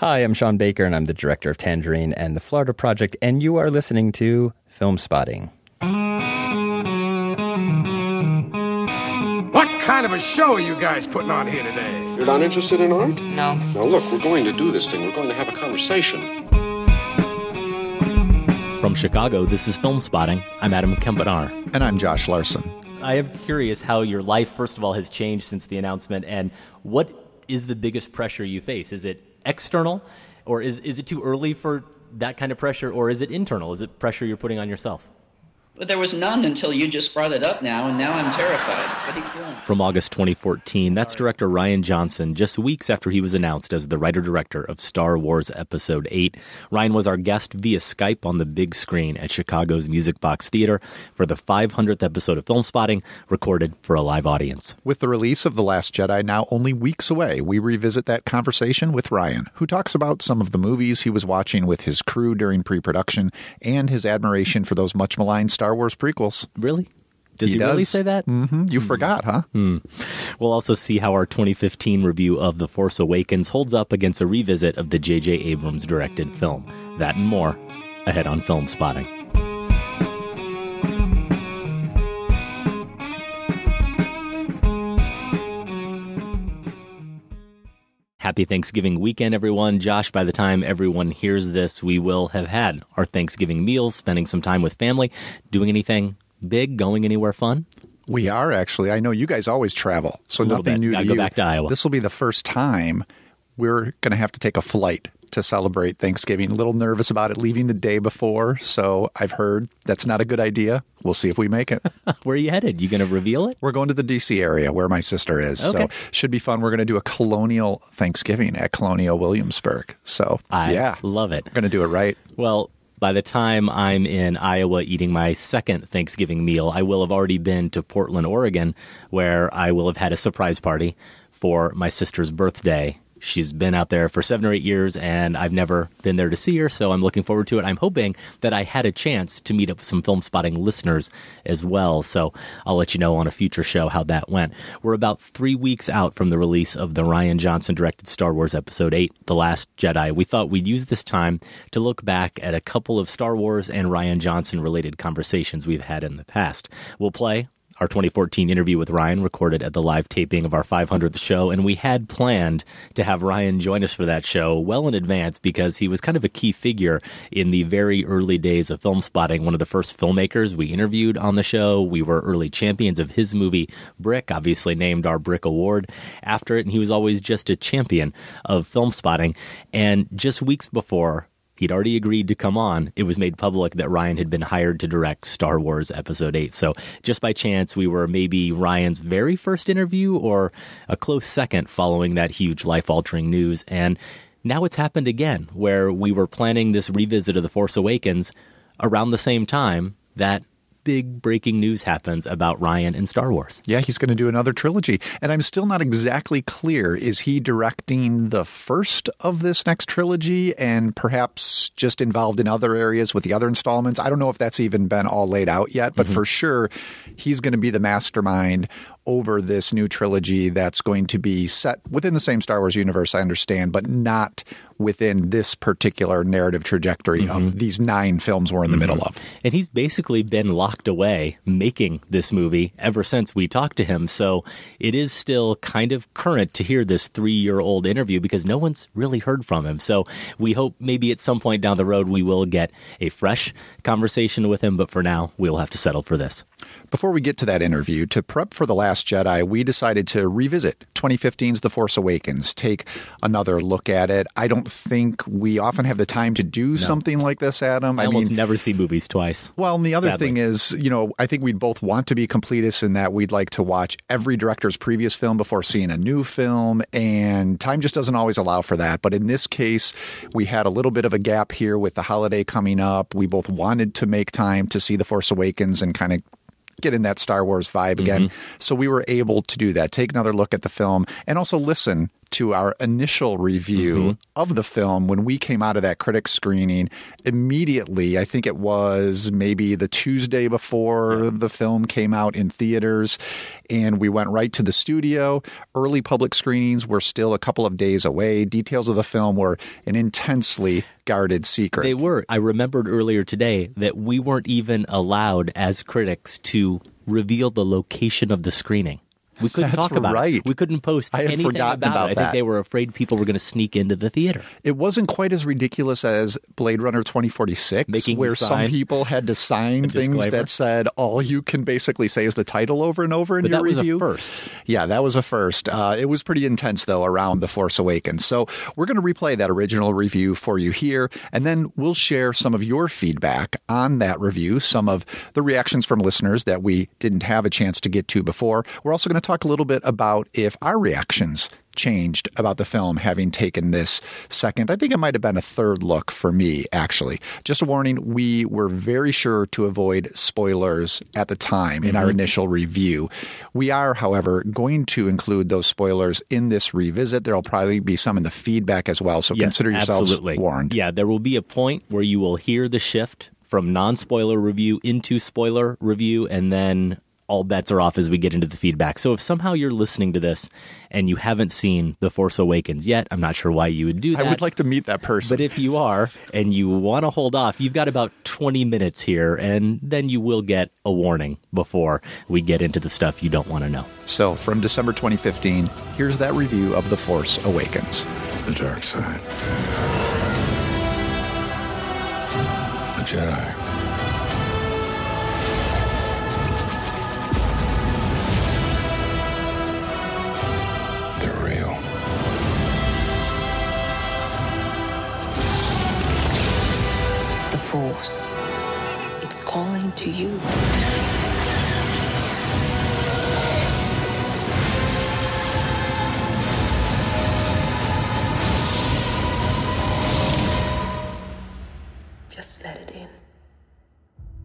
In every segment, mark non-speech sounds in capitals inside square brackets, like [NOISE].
Hi, I'm Sean Baker, and I'm the director of Tangerine and the Florida Project, and you are listening to Filmspotting. What kind of a show are you guys putting on here today? You're not interested in art? No. Now, look, we're going to do this thing. We're going to have a conversation. From Chicago, this is Filmspotting. I'm Adam Kempenar. And I'm Josh Larsen. I am curious how your life, first of all, has changed since the announcement, and what is the biggest pressure you face? Is it external, or is, is it too early for that kind of pressure, or is it internal? Is it pressure you're putting on yourself? But there was none until you just brought it up now, and now I'm terrified. What are you doing? From August 2014, that's director Rian Johnson, just weeks after he was announced as the writer director of Star Wars Episode 8. Rian was our guest via Skype on the big screen at Chicago's Music Box Theater for the 500th episode of Filmspotting, recorded for a live audience. With the release of The Last Jedi now only weeks away, we revisit that conversation with Rian, who talks about some of the movies he was watching with his crew during pre production and his admiration for those much maligned Star Wars prequels. Really? Does he, He really say that? hmm You forgot, huh? We'll also see how our 2015 review of The Force Awakens holds up against a revisit of the J.J. Abrams directed film. That and more ahead on Filmspotting. Happy Thanksgiving weekend, everyone. Josh, by the time everyone hears this, we will have had our Thanksgiving meals, spending some time with family, doing anything big, going anywhere fun. We are actually. I know you guys always travel, so nothing bit. new Gotta to go you. back to Iowa. This will be the first time we're going to have to take a flight to celebrate Thanksgiving. A little nervous about it leaving the day before, so I've heard that's not a good idea. We'll see if we make it. [LAUGHS] Where are you headed? You going to reveal it? We're going to the DC area where my sister is. Okay. So should be fun. We're going to do a colonial Thanksgiving at Colonial Williamsburg. So I yeah, love it. we're going to do it right. Well, by the time I'm in Iowa eating my second Thanksgiving meal, I will have already been to Portland, Oregon, where I will have had a surprise party for my sister's birthday. She's been out there for seven or eight years, and I've never been there to see her, so I'm looking forward to it. I'm hoping that I had a chance to meet up with some Filmspotting listeners as well, so I'll let you know on a future show how that went. We're about three weeks out from the release of the Rian Johnson directed Star Wars Episode 8, The Last Jedi. We thought we'd use this time to look back at a couple of Star Wars and Rian Johnson related conversations we've had in the past. We'll play our 2014 interview with Rian, recorded at the live taping of our 500th show, and we had planned to have Rian join us for that show well in advance because he was kind of a key figure in the very early days of Filmspotting. One of the first filmmakers we interviewed on the show. We were early champions of his movie Brick, obviously named our Brick Award after it, and he was always just a champion of Filmspotting. And just weeks before He'd already agreed to come on. It was made public that Rian had been hired to direct Star Wars Episode 8. So, just by chance, we were maybe Rian's very first interview or a close second following that huge life altering news. And now it's happened again, where we were planning this revisit of The Force Awakens around the same time that big breaking news happens about Rian and Star Wars. Yeah, he's going to do another trilogy. And I'm still not exactly clear. Is he directing the first of this next trilogy and perhaps just involved in other areas with the other installments? I don't know if that's even been all laid out yet, but mm-hmm. for sure, he's going to be the mastermind over this new trilogy that's going to be set within the same Star Wars universe, I understand, but not within this particular narrative trajectory of mm-hmm. these nine films we're in the mm-hmm. middle of. And he's basically been locked away making this movie ever since we talked to him. So it is still kind of current to hear this three year old interview because no one's really heard from him. So we hope maybe at some point down the road we will get a fresh conversation with him. But for now, we'll have to settle for this. Before we get to that interview, to prep for The Last Jedi, we decided to revisit 2015's The Force Awakens, take another look at it. I don't think we often have the time to do something like this, Adam. I, I, almost mean, never see movies twice. well, and the other sadly. thing is, you know, I think we both want to be completists in that we'd like to watch every director's previous film before seeing a new film, and time just doesn't always allow for that. But in this case, we had a little bit of a gap here with the holiday coming up. We both wanted to make time to see The Force Awakens and kind of get in that Star Wars vibe again. Mm-hmm. So we were able to do that, take another look at the film, and also listen to our initial review Mm-hmm. of the film when we came out of that critic screening immediately. I think it was maybe the Tuesday before the film came out in theaters, and we went right to the studio. Early public screenings were still a couple of days away. Details of the film were an intensely guarded secret. They were. I remembered earlier today that we weren't even allowed as critics to reveal the location of the screening. We couldn't That's talk about right. it. We couldn't post I had anything forgotten about, about it. I think they were afraid people were going to sneak into the theater. It wasn't quite as ridiculous as Blade Runner 2046, Making where some people had to [LAUGHS] sign things that said all you can basically say is the title over and over in But your that was review. a first. Yeah, that was a first. Uh, it was pretty intense, though, around The Force Awakens. So we're going to replay that original review for you here, and then we'll share some of your feedback on that review, some of the reactions from listeners that we didn't have a chance to get to before. We're also going to talk a little bit about if our reactions changed about the film having taken this second. I think it might have been a third look for me, actually. Just a warning, we were very sure to avoid spoilers at the time in our mm-hmm. initial review. We are, however, going to include those spoilers in this revisit. There'll probably be some in the feedback as well, so Yes, consider yourselves absolutely. warned. Yeah, there will be a point where you will hear the shift from non-spoiler review into spoiler review, and then all bets are off as we get into the feedback. So if somehow you're listening to this and you haven't seen The Force Awakens yet, I'm not sure why you would do that. I would like to meet that person. But if you are and you want to hold off, you've got about 20 minutes here, and then you will get a warning before we get into the stuff you don't want to know. so, from December 2015, here's that review of The Force Awakens. The dark side. The Jedi. It's calling to you.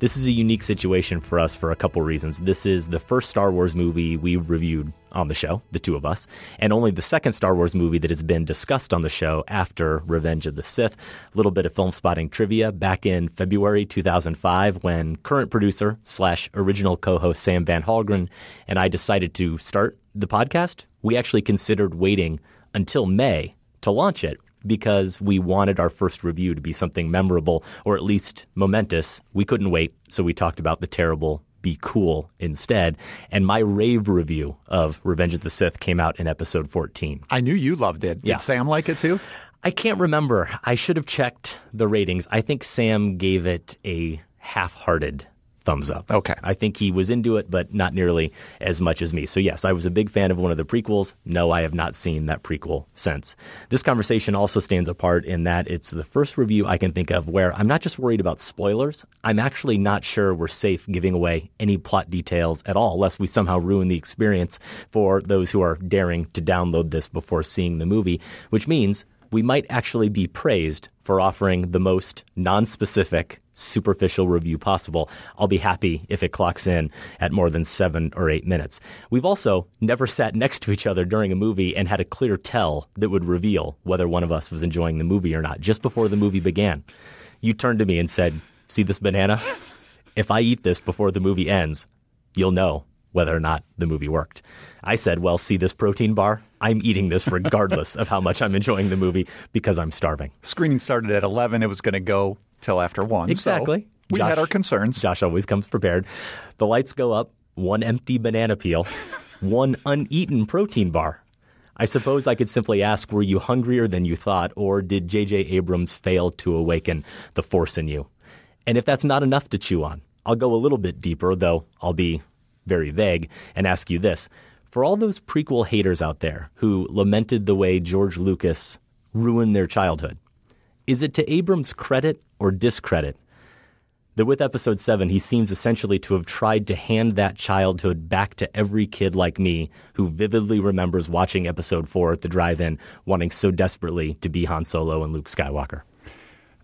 This is a unique situation for us for a couple reasons. This is the first Star Wars movie we've reviewed on the show, the two of us, and only the second Star Wars movie that has been discussed on the show after Revenge of the Sith. A little bit of Filmspotting trivia back in February 2005 when current producer slash original co-host Sam Van Hallgren and I decided to start the podcast. We actually considered waiting until May to launch it because we wanted our first review to be something memorable or at least momentous. We couldn't wait, so we talked about the terrible Be Cool instead. And my rave review of Revenge of the Sith came out in episode 14. I knew you loved it. Did Yeah. Sam like it too? I can't remember. I should have checked the ratings. I think Sam gave it a half hearted thumbs up. Okay. I think he was into it, but not nearly as much as me. So, yes, I was a big fan of one of the prequels. No, I have not seen that prequel since. This conversation also stands apart in that it's the first review I can think of where I'm not just worried about spoilers, I'm actually not sure we're safe giving away any plot details at all, lest we somehow ruin the experience for those who are daring to download this before seeing the movie, which means we might actually be praised for offering the most non-specific, superficial review possible. I'll be happy if it clocks in at more than seven or eight minutes. We've also never sat next to each other during a movie and had a clear tell that would reveal whether one of us was enjoying the movie or not just before the movie began. You turned to me and said, See this banana? If I eat this before the movie ends, you'll know whether or not the movie worked. I said, Well, see this protein bar? I'm eating this regardless of how much I'm enjoying the movie because I'm starving. Screening started at 11. It was going to go till after 1. so Exactly. we Josh- had our concerns. Josh always comes prepared. The lights go up, one empty banana peel, [LAUGHS] one uneaten protein bar. I suppose I could simply ask, were you hungrier than you thought, or did J.J. Abrams fail to awaken the force in you? And if that's not enough to chew on, I'll go a little bit deeper, though I'll be very vague, and ask you this. For all those prequel haters out there who lamented the way George Lucas ruined their childhood, is it to Abrams' credit or discredit that with episode 7, he seems essentially to have tried to hand that childhood back to every kid like me who vividly remembers watching episode 4 at the drive in, wanting so desperately to be Han Solo and Luke Skywalker.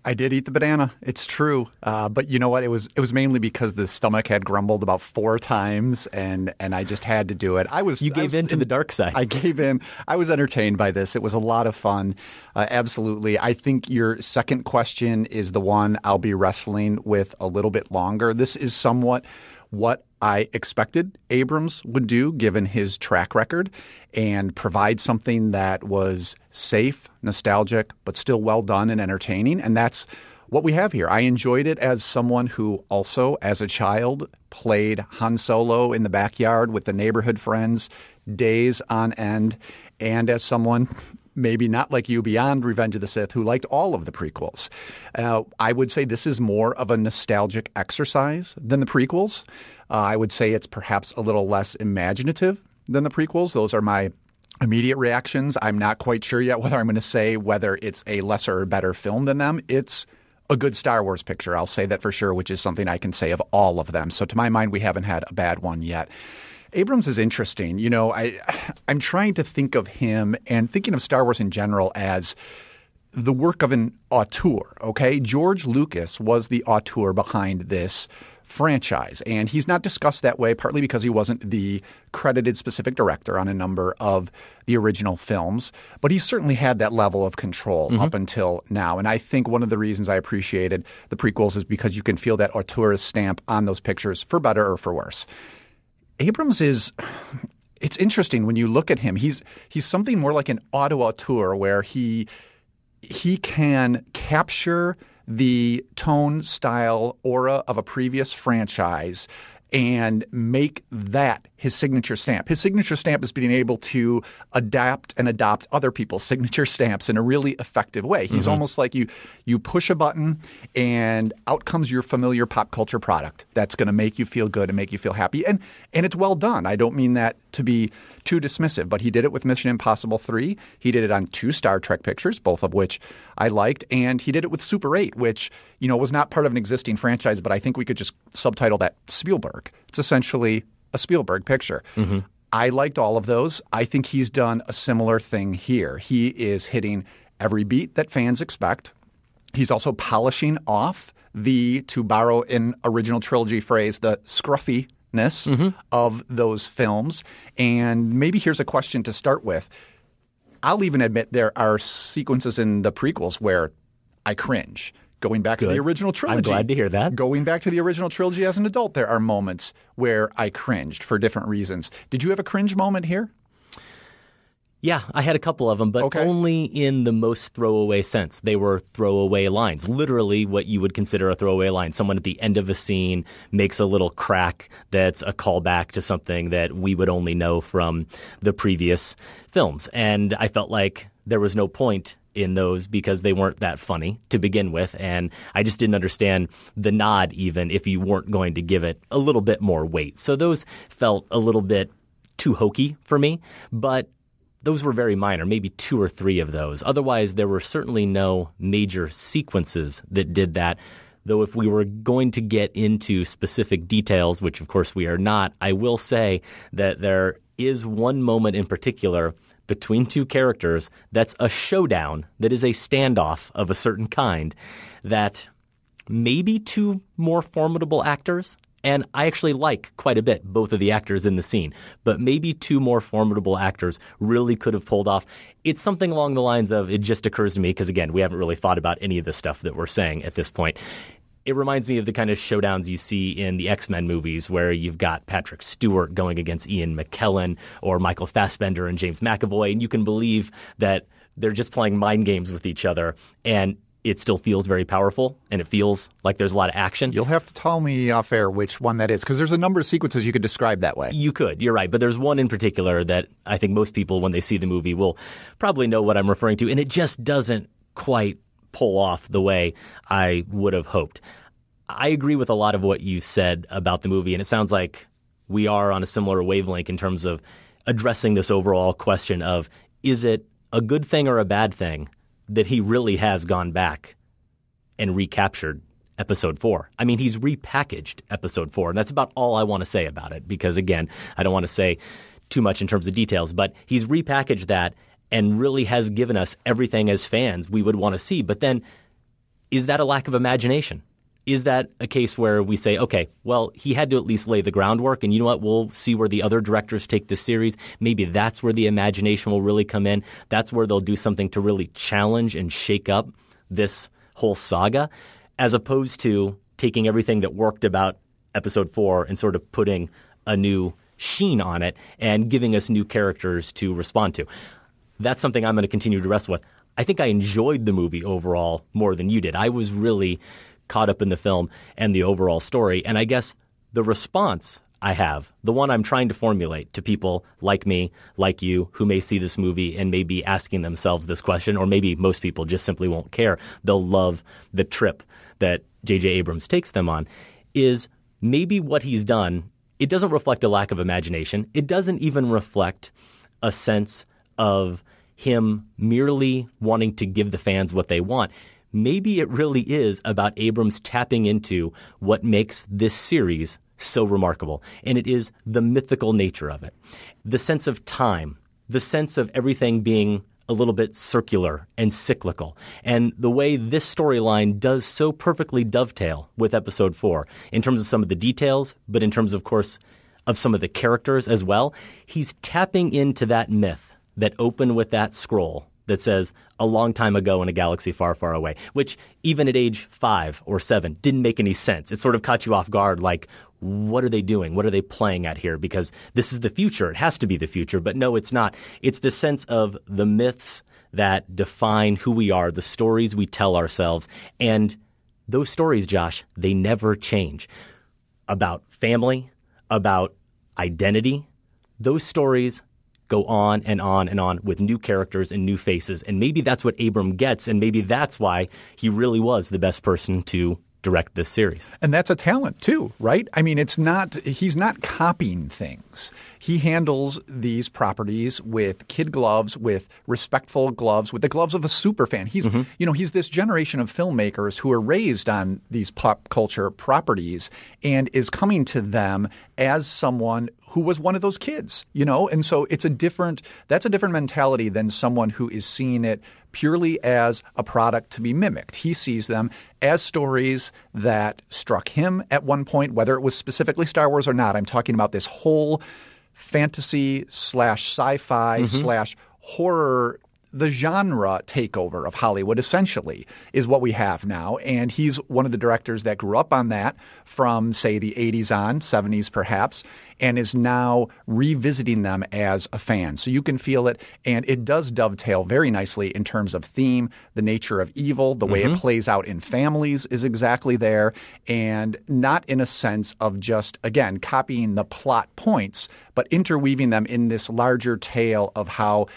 I did eat the banana. It's true, uh, but you know what? It was it was mainly because the stomach had grumbled about four times, and and I just had to do it. I was You gave was in to the dark side. I gave in. I was entertained by this. It was a lot of fun. Uh, absolutely. I think your second question is the one I'll be wrestling with a little bit longer. This is somewhat what I expected Abrams would do given his track record and provide something that was safe, nostalgic, but still well done and entertaining. And that's what we have here. I enjoyed it as someone who also, as a child, played Han Solo in the backyard with the neighborhood friends days on end, and as someone maybe not like you beyond Revenge of the Sith, who liked all of the prequels. Uh, I would say this is more of a nostalgic exercise than the prequels. Uh, I would say it's perhaps a little less imaginative than the prequels. Those are my immediate reactions. I'm not quite sure yet whether I'm going to say whether it's a lesser or better film than them. It's a good Star Wars picture. I'll say that for sure, which is something I can say of all of them. So to my mind, we haven't had a bad one yet. Abrams is interesting. You know, I I'm trying to think of him and thinking of Star Wars in general as the work of an auteur. Okay, George Lucas was the auteur behind this franchise, and he's not discussed that way. Partly because he wasn't the credited specific director on a number of the original films, but he certainly had that level of control mm-hmm. up until now. And I think one of the reasons I appreciated the prequels is because you can feel that auteurist stamp on those pictures, for better or for worse. Abrams is it's interesting when you look at him. He's he's something more like an auto auteur where he he can capture the tone, style, aura of a previous franchise and make that his signature stamp. His signature stamp is being able to adapt and adopt other people's [LAUGHS] signature stamps in a really effective way. He's mm-hmm. almost like you you push a button and out comes your familiar pop culture product that's going to make you feel good and make you feel happy. And and it's well done. I don't mean that to be too dismissive, but he did it with Mission Impossible 3. He did it on two Star Trek pictures, both of which I liked, and he did it with Super 8, which, you know, was not part of an existing franchise, but I think we could just subtitle that Spielberg. It's essentially a Spielberg picture. Mm-hmm. I liked all of those. I think he's done a similar thing here. He is hitting every beat that fans expect. He's also polishing off the, to borrow an original trilogy phrase, the scruffiness mm-hmm. of those films. And maybe here's a question to start with. I'll even admit there are sequences in the prequels where I cringe. Going back to the original trilogy. I'm glad to hear that. Going back to the original trilogy as an adult, there are moments where I cringed for different reasons. Did you have a cringe moment here? Yeah, I had a couple of them, but Okay. only in the most throwaway sense. They were throwaway lines, literally what you would consider a throwaway line. Someone at the end of a scene makes a little crack that's a callback to something that we would only know from the previous films. And I felt like there was no point in those because they weren't that funny to begin with. And I just didn't understand the nod, even if you weren't going to give it a little bit more weight. So those felt a little bit too hokey for me. But those were very minor, maybe two or three of those. Otherwise, there were certainly no major sequences that did that. Though, if we were going to get into specific details, which of course we are not, I will say that there is one moment in particular between two characters that's a showdown, that is a standoff of a certain kind, that maybe two more formidable actors. And I actually like quite a bit both of the actors in the scene, but maybe two more formidable actors really could have pulled off. It's something along the lines of it just occurs to me because again, we haven't really thought about any of the stuff that we're saying at this point. It reminds me of the kind of showdowns you see in the X Men movies where you've got Patrick Stewart going against Ian McKellen or Michael Fassbender and James McAvoy, and you can believe that they're just playing mind games with each other. And it still feels very powerful and it feels like there's a lot of action. You'll have to tell me off air which one that is because there's a number of sequences you could describe that way. You could, you're right. But there's one in particular that I think most people, when they see the movie, will probably know what I'm referring to. And it just doesn't quite pull off the way I would have hoped. I agree with a lot of what you said about the movie. And it sounds like we are on a similar wavelength in terms of addressing this overall question of is it a good thing or a bad thing that he really has gone back and recaptured episode four. I mean, he's repackaged episode four, and that's about all I want to say about it because, again, I don't want to say too much in terms of details, but he's repackaged that and really has given us everything as fans we would want to see. But then is that a lack of imagination? Is that a case where we say, okay, well, he had to at least lay the groundwork, and you know what? We'll see where the other directors take this series. Maybe that's where the imagination will really come in. That's where they'll do something to really challenge and shake up this whole saga, as opposed to taking everything that worked about episode four and sort of putting a new sheen on it and giving us new characters to respond to. That's something I'm going to continue to wrestle with. I think I enjoyed the movie overall more than you did. I was really caught up in the film and the overall story. And I guess the response I have, the one I'm trying to formulate to people like me, like you, who may see this movie and may be asking themselves this question, or maybe most people just simply won't care. They'll love the trip that J.J. Abrams takes them on, is maybe what he's done, it doesn't reflect a lack of imagination. It doesn't even reflect a sense of him merely wanting to give the fans what they want. Maybe it really is about Abrams tapping into what makes this series so remarkable, and it is the mythical nature of it. The sense of time, the sense of everything being a little bit circular and cyclical. And the way this storyline does so perfectly dovetail with episode four in terms of some of the details, but in terms, of course, of some of the characters as well. He's tapping into that myth that opened with that scroll that says a long time ago in a galaxy far, far away, which even at age five or seven didn't make any sense. It sort of caught you off guard like, what are they doing? What are they playing at here? Because this is the future. It has to be the future. But no, it's not. It's the sense of the myths that define who we are, the stories we tell ourselves. And those stories, Josh, they never change. About family, about identity, those stories go on and on and on with new characters and new faces. And maybe that's what Abram gets. And maybe that's why he really was the best person to direct this series. And that's a talent too, right? I mean, it's not he's not copying things. He handles these properties with kid gloves, with respectful gloves, with the gloves of a super fan. He's Mm-hmm. you know, he's this generation of filmmakers who are raised on these pop culture properties and is coming to them as someone who was one of those kids, you know? And so it's a different that's a different mentality than someone who is seeing it purely as a product to be mimicked. He sees them as stories that struck him at one point, whether it was specifically Star Wars or not. I'm talking about this whole fantasy slash sci-fi mm-hmm. slash horror the genre takeover of Hollywood essentially is what we have now. And he's one of the directors that grew up on that from, say, the 80s on, 70s perhaps, and is now revisiting them as a fan. So you can feel it. And it does dovetail very nicely in terms of theme. The nature of evil, the way it mm-hmm. plays out in families is exactly there. And not in a sense of just, again, copying the plot points, but interweaving them in this larger tale of how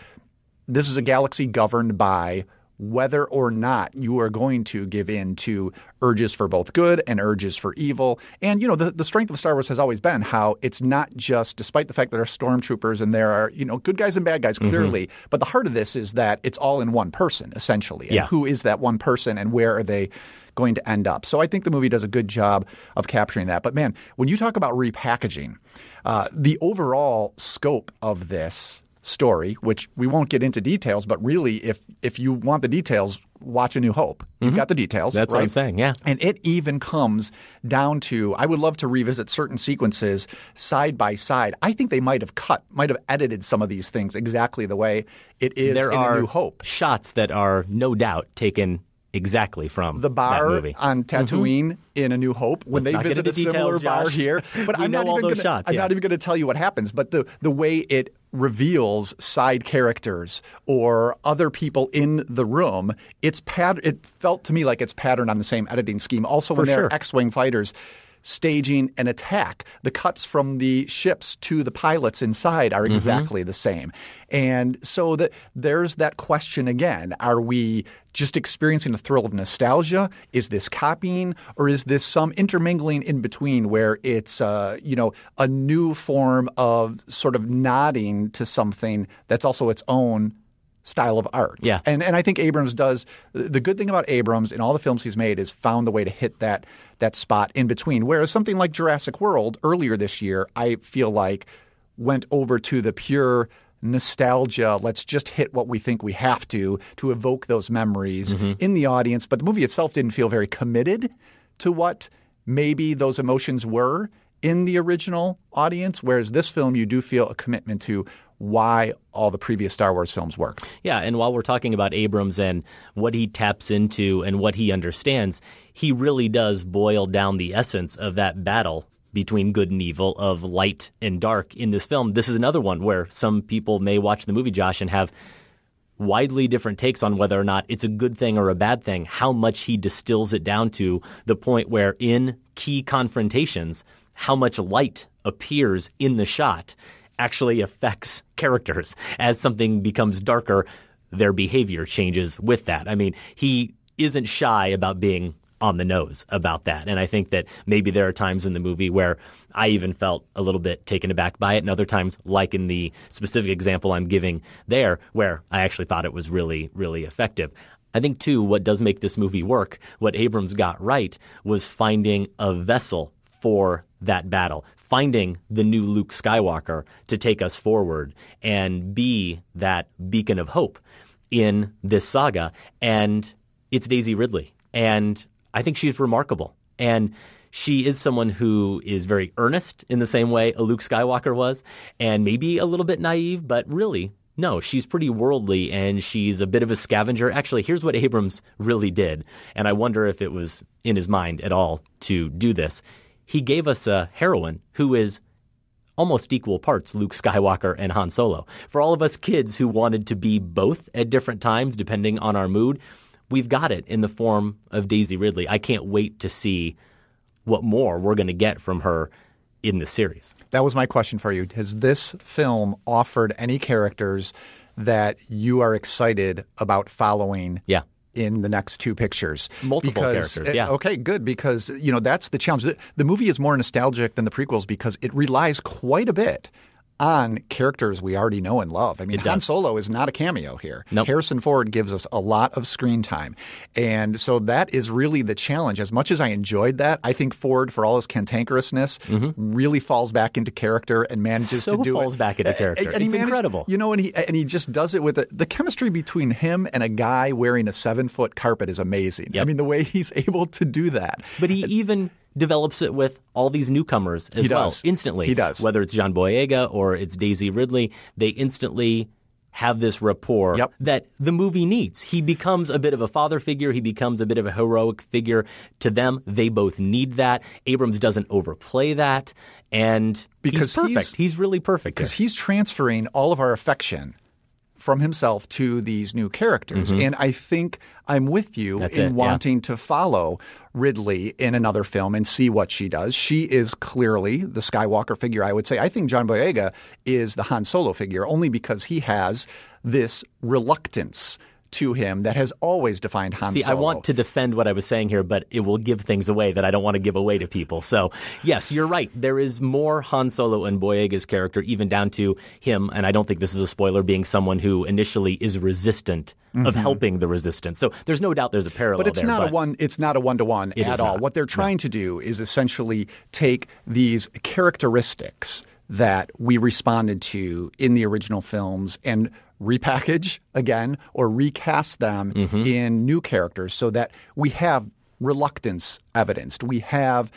this is a galaxy governed by whether or not you are going to give in to urges for both good and urges for evil. And, you know, the, the strength of Star Wars has always been how it's not just, despite the fact that there are stormtroopers and there are, you know, good guys and bad guys clearly, but the heart of this is that it's all in one person, essentially. And Yeah. who is that one person and where are they going to end up? So I think the movie does a good job of capturing that. But man, when you talk about repackaging, uh, the overall scope of this story, which we won't get into details, but really, if if you want the details, watch A New Hope. You've got the details. Mm-hmm. That's what I'm saying, yeah. And it even comes down to I would love to revisit certain sequences side by side. I think they might have cut, might have edited some of these things exactly the way it is there in are A New Hope. shots that are no doubt taken exactly from the bar that movie. on mm-hmm. Tatooine in A New Hope when Let's they visit a into similar details, bar here. [LAUGHS] But I'm not even gonna, shots, I'm yeah. not even going to tell you what happens. But the the way it reveals side characters or other people in the room, it's pat. It felt to me like it's patterned on the same editing scheme. Also, when they're sure. X-wing fighters. Staging an attack. The cuts from the ships to the pilots inside are Mm-hmm. exactly the same. And so that there's that question again. Are we just experiencing the thrill of nostalgia? Is this copying or is this some intermingling in between where it's uh, you know a new form of sort of nodding to something that's also its own style of art. Yeah. And and I think Abrams does the good thing about Abrams in all the films he's made is found the way to hit that that spot in between. Whereas something like Jurassic World earlier this year, I feel like went over to the pure nostalgia. Let's just hit what we think we have to to evoke those memories mm-hmm. in the audience. But the movie itself didn't feel very committed to what maybe those emotions were in the original audience. Whereas this film, you do feel a commitment to why all the previous Star Wars films work. Yeah, and while we're talking about Abrams and what he taps into and what he understands, he really does boil down the essence of that battle between good and evil, of light and dark in this film. This is another one where some people may watch the movie, Josh, and have widely different takes on whether or not it's a good thing or a bad thing, how much he distills it down to the point where in key confrontations, how much light appears in the shot actually affects characters. As something becomes darker, their behavior changes with that. I mean, he isn't shy about being on the nose about that. And I think that maybe there are times in the movie where I even felt a little bit taken aback by it, and other times, like in the specific example I'm giving there, where I actually thought it was really, really effective. I think, too, what does make this movie work, what Abrams got right, was finding a vessel for that battle, finding the new Luke Skywalker to take us forward and be that beacon of hope in this saga. And it's Daisy Ridley. And I think she's remarkable. And she is someone who is very earnest in the same way a Luke Skywalker was, and maybe a little bit naive, but really, no, she's pretty worldly and she's a bit of a scavenger. Actually, here's what Abrams really did, and I wonder if it was in his mind at all to do this. He gave us a heroine who is almost equal parts Luke Skywalker and Han Solo. For all of us kids who wanted to be both at different times, depending on our mood, we've got it in the form of Daisy Ridley. I can't wait to see what more we're going to get from her in the series. That was my question for you. Has this film offered any characters that you are excited about following? Yeah. In the next two pictures, Multiple Because- characters, yeah. Okay, good because you know that's the challenge. The, the movie is more nostalgic than the prequels because it relies quite a bit on characters we already know and love. I mean, Han. Solo is not a cameo here. Nope. Harrison Ford gives us a lot of screen time, and so that is really the challenge. As much as I enjoyed that, I think Ford, for all his cantankerousness, really falls back into character and manages Mm-hmm. So to do falls it. back into character. And he It's managed- incredible. You know, and he and he just does it with a, the chemistry between him and a guy wearing a seven foot carpet is amazing. I mean, the way he's able to do that. But he even develops it with all these newcomers as He well does. instantly. He does. Whether it's John Boyega or it's Daisy Ridley, they instantly have this rapport Yep. that the movie needs. He becomes a bit of a father figure. He becomes a bit of a heroic figure to them. They both need that. Abrams doesn't overplay that, and Because he's perfect. he's- really perfect. because here. he's transferring all of our affection from himself to these new characters. And I think I'm with you Mm-hmm. That's in it, yeah. wanting to follow Ridley in another film and see what she does. She is clearly the Skywalker figure, I would say. I think John Boyega is the Han Solo figure only because he has this reluctance to him that has always defined Han Solo. See, Solo. I want to defend what I was saying here, but it will give things away that I don't want to give away to people. So, yes, you're right. There is more Han Solo and Boyega's character, even down to him, and I don't think this is a spoiler, being someone who initially is resistant of helping the resistance. So, there's no doubt there's a parallel Mm-hmm. But it's there, not a one. It's not a one to one at all. not. What they're trying to do is essentially take these characteristics that we responded to in the original films and repackage again or recast them Mm-hmm. in new characters so that we have reluctance evidenced, we have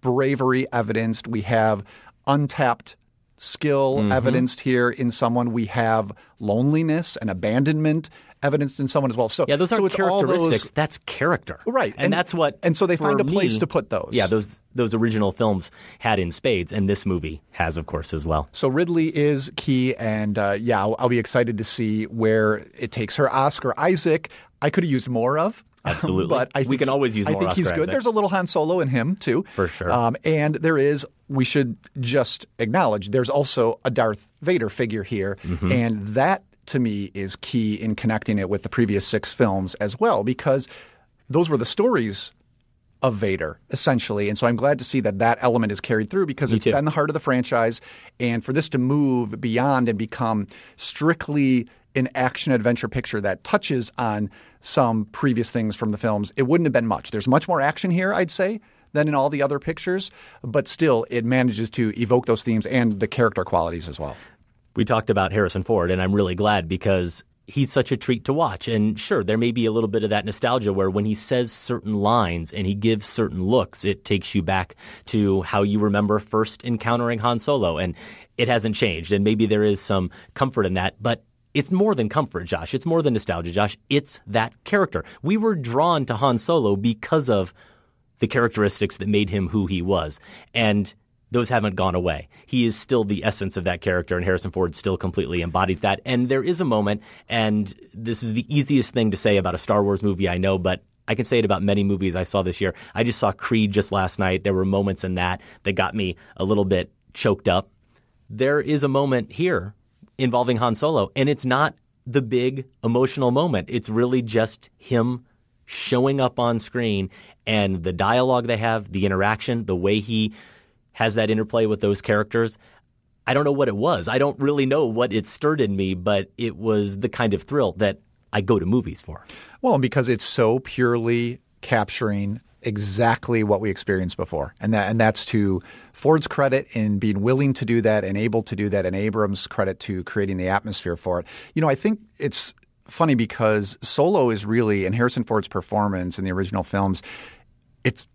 bravery evidenced, we have untapped skill Mm-hmm. evidenced here in someone, we have loneliness and abandonment evidenced in someone as well. So Yeah, those aren't it's all those- characteristics. That's character, Right, And, and- that's what. and so they find a place me- to put those. Yeah, those those original films had in spades, and this movie has, of course, as well. So Ridley is key, and uh, yeah, I'll, I'll be excited to see where it takes her. Oscar Isaac, I could have used more of. [LAUGHS] Absolutely. but I We think- can always use I think he's good. Isaac. There's a little Han Solo in him too, For sure. Um, and there is. We should just acknowledge there's also a Darth Vader figure here, Mm-hmm. and that to me is key in connecting it with the previous six films as well, because those were the stories of Vader, essentially. And so I'm glad to see that that element is carried through because it's too. been the heart of the franchise. And for this to move beyond and become strictly an action adventure picture that touches on some previous things from the films, it wouldn't have been much. There's much more action here, I'd say. Than in all the other pictures, but still, it manages to evoke those themes and the character qualities as well. We talked about Harrison Ford, and I'm really glad because he's such a treat to watch. And sure, there may be a little bit of that nostalgia where when he says certain lines and he gives certain looks, it takes you back to how you remember first encountering Han Solo. And it hasn't changed. And maybe there is some comfort in that. But it's more than comfort, Josh. It's more than nostalgia, Josh. It's that character. We were drawn to Han Solo because of the characteristics that made him who he was. And those haven't gone away. He is still the essence of that character, and Harrison Ford still completely embodies that. And there is a moment, and this is the easiest thing to say about a Star Wars movie I know, but I can say it about many movies I saw this year. I just saw Creed just last night. There were moments in that that got me a little bit choked up. There is a moment here involving Han Solo, and it's not the big emotional moment. It's really just him showing up on screen and the dialogue they have, the interaction, the way he has that interplay with those characters. I don't know what it was. I don't really know what it stirred in me, but it was the kind of thrill that I go to movies for. Well, because it's so purely capturing exactly what we experienced before. And that and that's to Ford's credit in being willing to do that and able to do that and Abrams credit to creating the atmosphere for it. You know, I think it's funny because Solo is really and Harrison Ford's performance in the original films, it's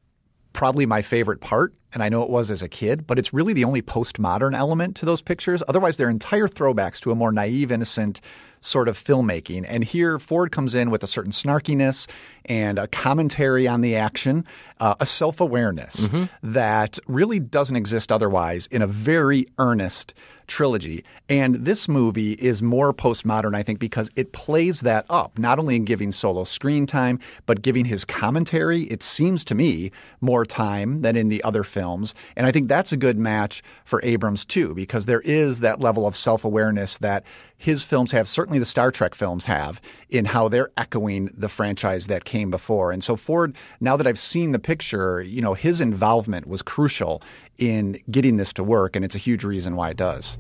probably my favorite part, and I know it was as a kid, but it's really the only postmodern element to those pictures. Otherwise, they're entire throwbacks to a more naive, innocent sort of filmmaking. And here, Ford comes in with a certain snarkiness and a commentary on the action, uh, a self awareness Mm-hmm. that really doesn't exist otherwise in a very earnest trilogy. And this movie is more postmodern, I think, because it plays that up, not only in giving Solo screen time, but giving his commentary, it seems to me, more time than in the other films. And I think that's a good match for Abrams, too, because there is that level of self awareness that his films have, certainly the Star Trek films have, in how they're echoing the franchise that came before. And so Ford, now that I've seen the picture, you know, his involvement was crucial in getting this to work, and it's a huge reason why it does.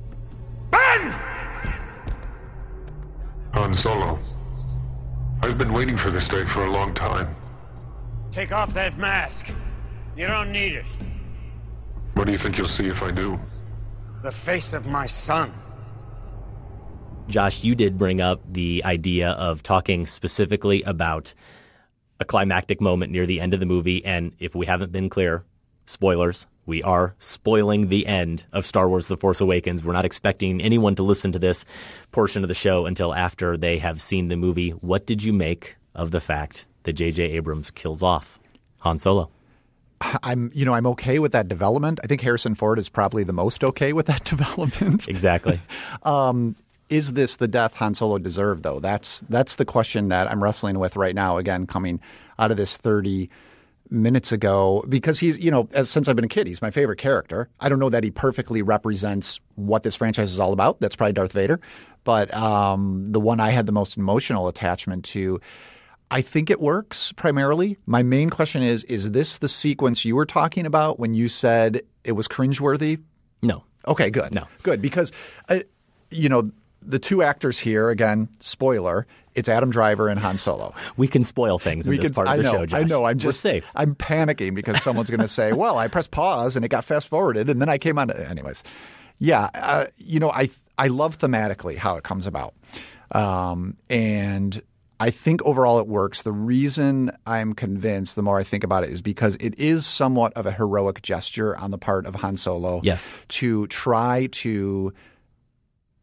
Han Solo. I've been waiting for this day for a long time. Take off that mask. You don't need it. What do you think you'll see if I do? The face of my son. Josh, you did bring up the idea of talking specifically about a climactic moment near the end of the movie. And if we haven't been clear, spoilers, we are spoiling the end of Star Wars The Force Awakens. We're not expecting anyone to listen to this portion of the show until after they have seen the movie. What did you make of the fact that J.J. Abrams kills off Han Solo? I'm, you know, I'm okay with that development. I think Harrison Ford is probably the most okay with that [LAUGHS] development. Exactly. [LAUGHS] Um, is this the death Han Solo deserved, though? That's that's the question that I'm wrestling with right now. Again, coming out of this 30 minutes ago, because he's, you know, as, since I've been a kid, he's my favorite character. I don't know that he perfectly represents what this franchise is all about. That's probably Darth Vader, but um, the one I had the most emotional attachment to. I think it works primarily. My main question is: Is this the sequence you were talking about when you said it was cringeworthy? no. Okay, good. No. good because uh, you know the two actors here again. Spoiler: It's Adam Driver and Han Solo. [LAUGHS] We can spoil things in We this can- part I of the know, show, Josh. I know. I'm We're just safe. I'm panicking because someone's going to say, [LAUGHS] "Well, I pressed pause and it got fast forwarded, and then I came on." To, anyways, yeah, uh, you know, I I love thematically how it comes about, um, and I think overall it works. The reason I'm convinced, the more I think about it, is because it is somewhat of a heroic gesture on the part of Han Solo. Yes. to try to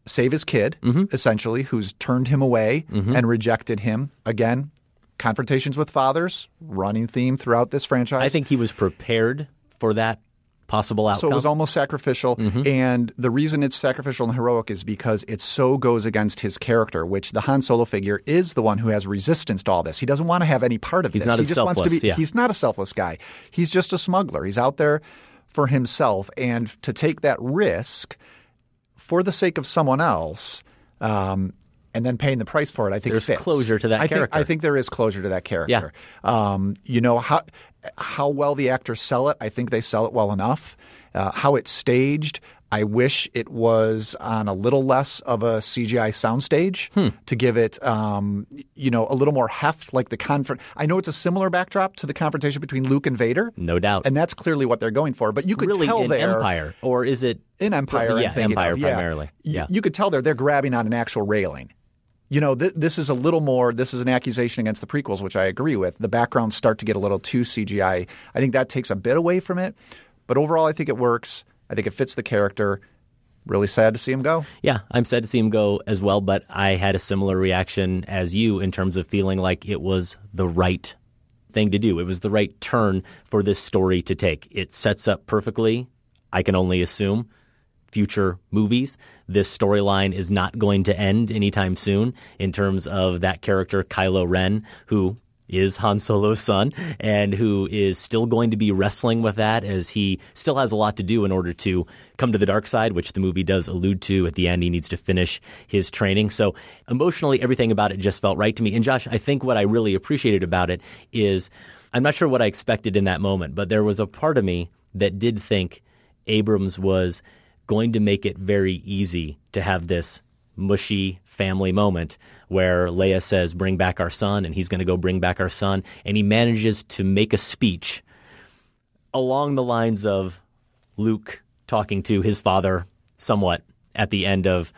save his kid, Mm-hmm. essentially, who's turned him away and rejected him. Again, confrontations with fathers, running theme throughout this franchise. I think he was prepared for that possible outcome. so. It was almost sacrificial, Mm-hmm. and the reason it's sacrificial and heroic is because it so goes against his character, which the Han Solo figure is the one who has resistance to all this. He doesn't want to have any part of He's this. not he just wants to be. selfless, yeah. He's not a selfless guy. He's just a smuggler. He's out there for himself, and to take that risk for the sake of someone else. Um, and then paying the price for it, I think There's fits. closure to that I think- I think there is closure to that character. Um, you know how how well the actors sell it. I think they sell it well enough. Uh, how it's staged, I wish it was on a little less of a CGI soundstage Hmm. to give it, um, you know, a little more heft. Like the confront. I know it's a similar backdrop to the confrontation between Luke and Vader, No doubt. and that's clearly what they're going for. But you could really tell in there Empire, or is it in Empire. Yeah, Empire of, yeah. primarily. You- Yeah. you could tell there they're grabbing on an actual railing. You know, th- this is a little more. This is an accusation against the prequels, which I agree with. The backgrounds start to get a little too CGI. I think that takes a bit away from it, but overall, I think it works. I think it fits the character. Really sad to see him go. Yeah, I'm sad to see him go as well, but I had a similar reaction as you in terms of feeling like it was the right thing to do. It was the right turn for this story to take. It sets up perfectly, I can only assume, future movies. This storyline is not going to end anytime soon in terms of that character, Kylo Ren, who is Han Solo's son and who is still going to be wrestling with that as he still has a lot to do in order to come to the dark side, which the movie does allude to at the end. He needs to finish his training. So emotionally, everything about it just felt right to me. And Josh, I think what I really appreciated about it is I'm not sure what I expected in that moment, but there was a part of me that did think Abrams was going to make it very easy to have this mushy family moment where Leia says, Bring back our son, and he's going to go bring back our son. And he manages to make a speech along the lines of Luke talking to his father somewhat at the end of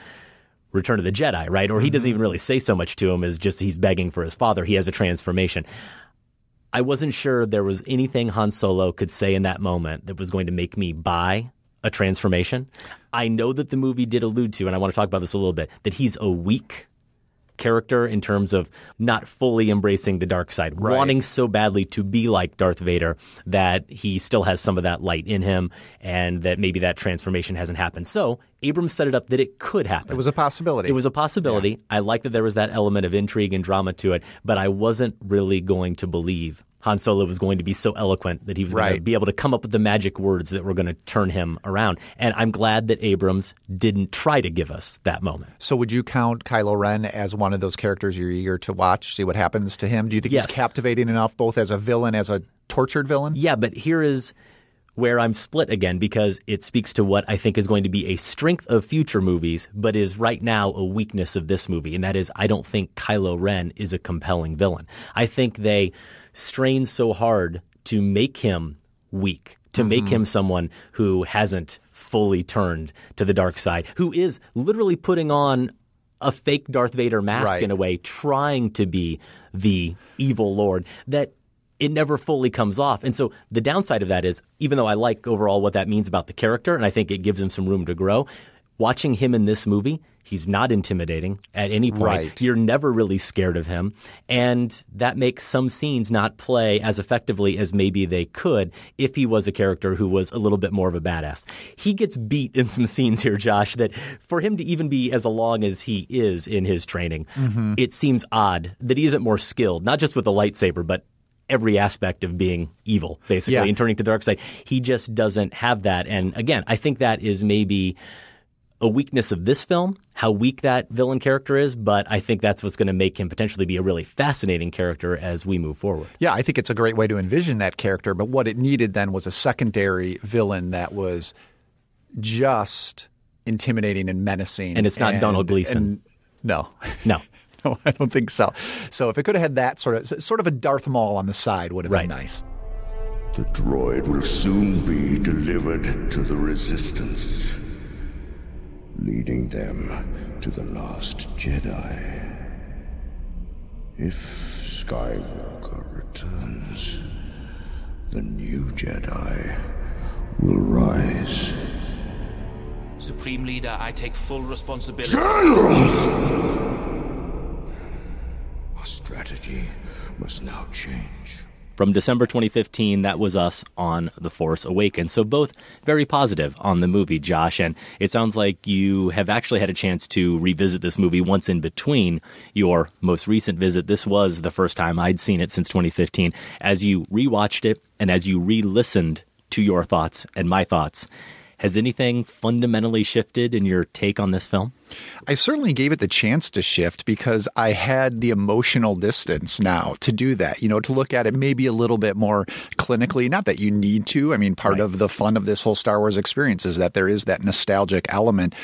Return of the Jedi, right? Or he doesn't even mm-hmm. really say so much to him as just he's begging for his father. He has a transformation. I wasn't sure there was anything Han Solo could say in that moment that was going to make me buy a transformation. I know that the movie did allude to, and I want to talk about this a little bit, that he's a weak character in terms of not fully embracing the dark side, Right. wanting so badly to be like Darth Vader that he still has some of that light in him and that maybe that transformation hasn't happened. So Abrams set it up that it could happen. It was a possibility. It was a possibility. I like that there was that element of intrigue and drama to it, but I wasn't really going to believe Han Solo was going to be so eloquent that he was going to be able to come up with the magic words that were going to turn him around. And I'm glad that Abrams didn't try to give us that moment. So, would you count Kylo Ren as one of those characters you're eager to watch, see what happens to him? Do you think Yes. he's captivating enough, both as a villain, as a tortured villain? Yeah, but here is where I'm split again because it speaks to what I think is going to be a strength of future movies, but is right now a weakness of this movie. And that is, I don't think Kylo Ren is a compelling villain. I think they strain so hard to make him weak, to make mm-hmm. him someone who hasn't fully turned to the dark side, who is literally putting on a fake Darth Vader mask Right. in a way, trying to be the evil Lord that it never fully comes off. And so the downside of that is, even though I like overall what that means about the character, and I think it gives him some room to grow, watching him in this movie, he's not intimidating at any point. Right. You're never really scared of him. And that makes some scenes not play as effectively as maybe they could if he was a character who was a little bit more of a badass. He gets beat in some scenes here, Josh, that for him to even be as long as he is in his training, mm-hmm. it seems odd that he isn't more skilled, not just with the lightsaber, but every aspect of being evil, basically, Yeah. and turning to the dark side. He just doesn't have that. And again, I think that is maybe a weakness of this film, how weak that villain character is, but I think that's what's going to make him potentially be a really fascinating character as we move forward. Yeah, I think it's a great way to envision that character. But what it needed then was a secondary villain that was just intimidating and menacing. And it's not Domhnall Gleeson. and- no. No. [LAUGHS] No, I don't think so. So if it could have had that sort of sort of a Darth Maul on the side would have Right. been nice. The droid will soon be delivered to the Resistance, leading them to the last Jedi. If Skywalker returns, the new Jedi will rise. Supreme Leader, I take full responsibility. General! Our strategy must now change. From December 2015, that was us on The Force Awakens. So both very positive on the movie, Josh. And it sounds like you have actually had a chance to revisit this movie once in between your most recent visit. This was the first time I'd seen it since 2015. As you rewatched it and as you re-listened to your thoughts and my thoughts, Has anything fundamentally shifted in your take on this film? I certainly gave it the chance to shift because I had the emotional distance now to do that, you know, to look at it maybe a little bit more clinically. Not that you need to. I mean, part right. of the fun of this whole Star Wars experience is that there is that nostalgic element.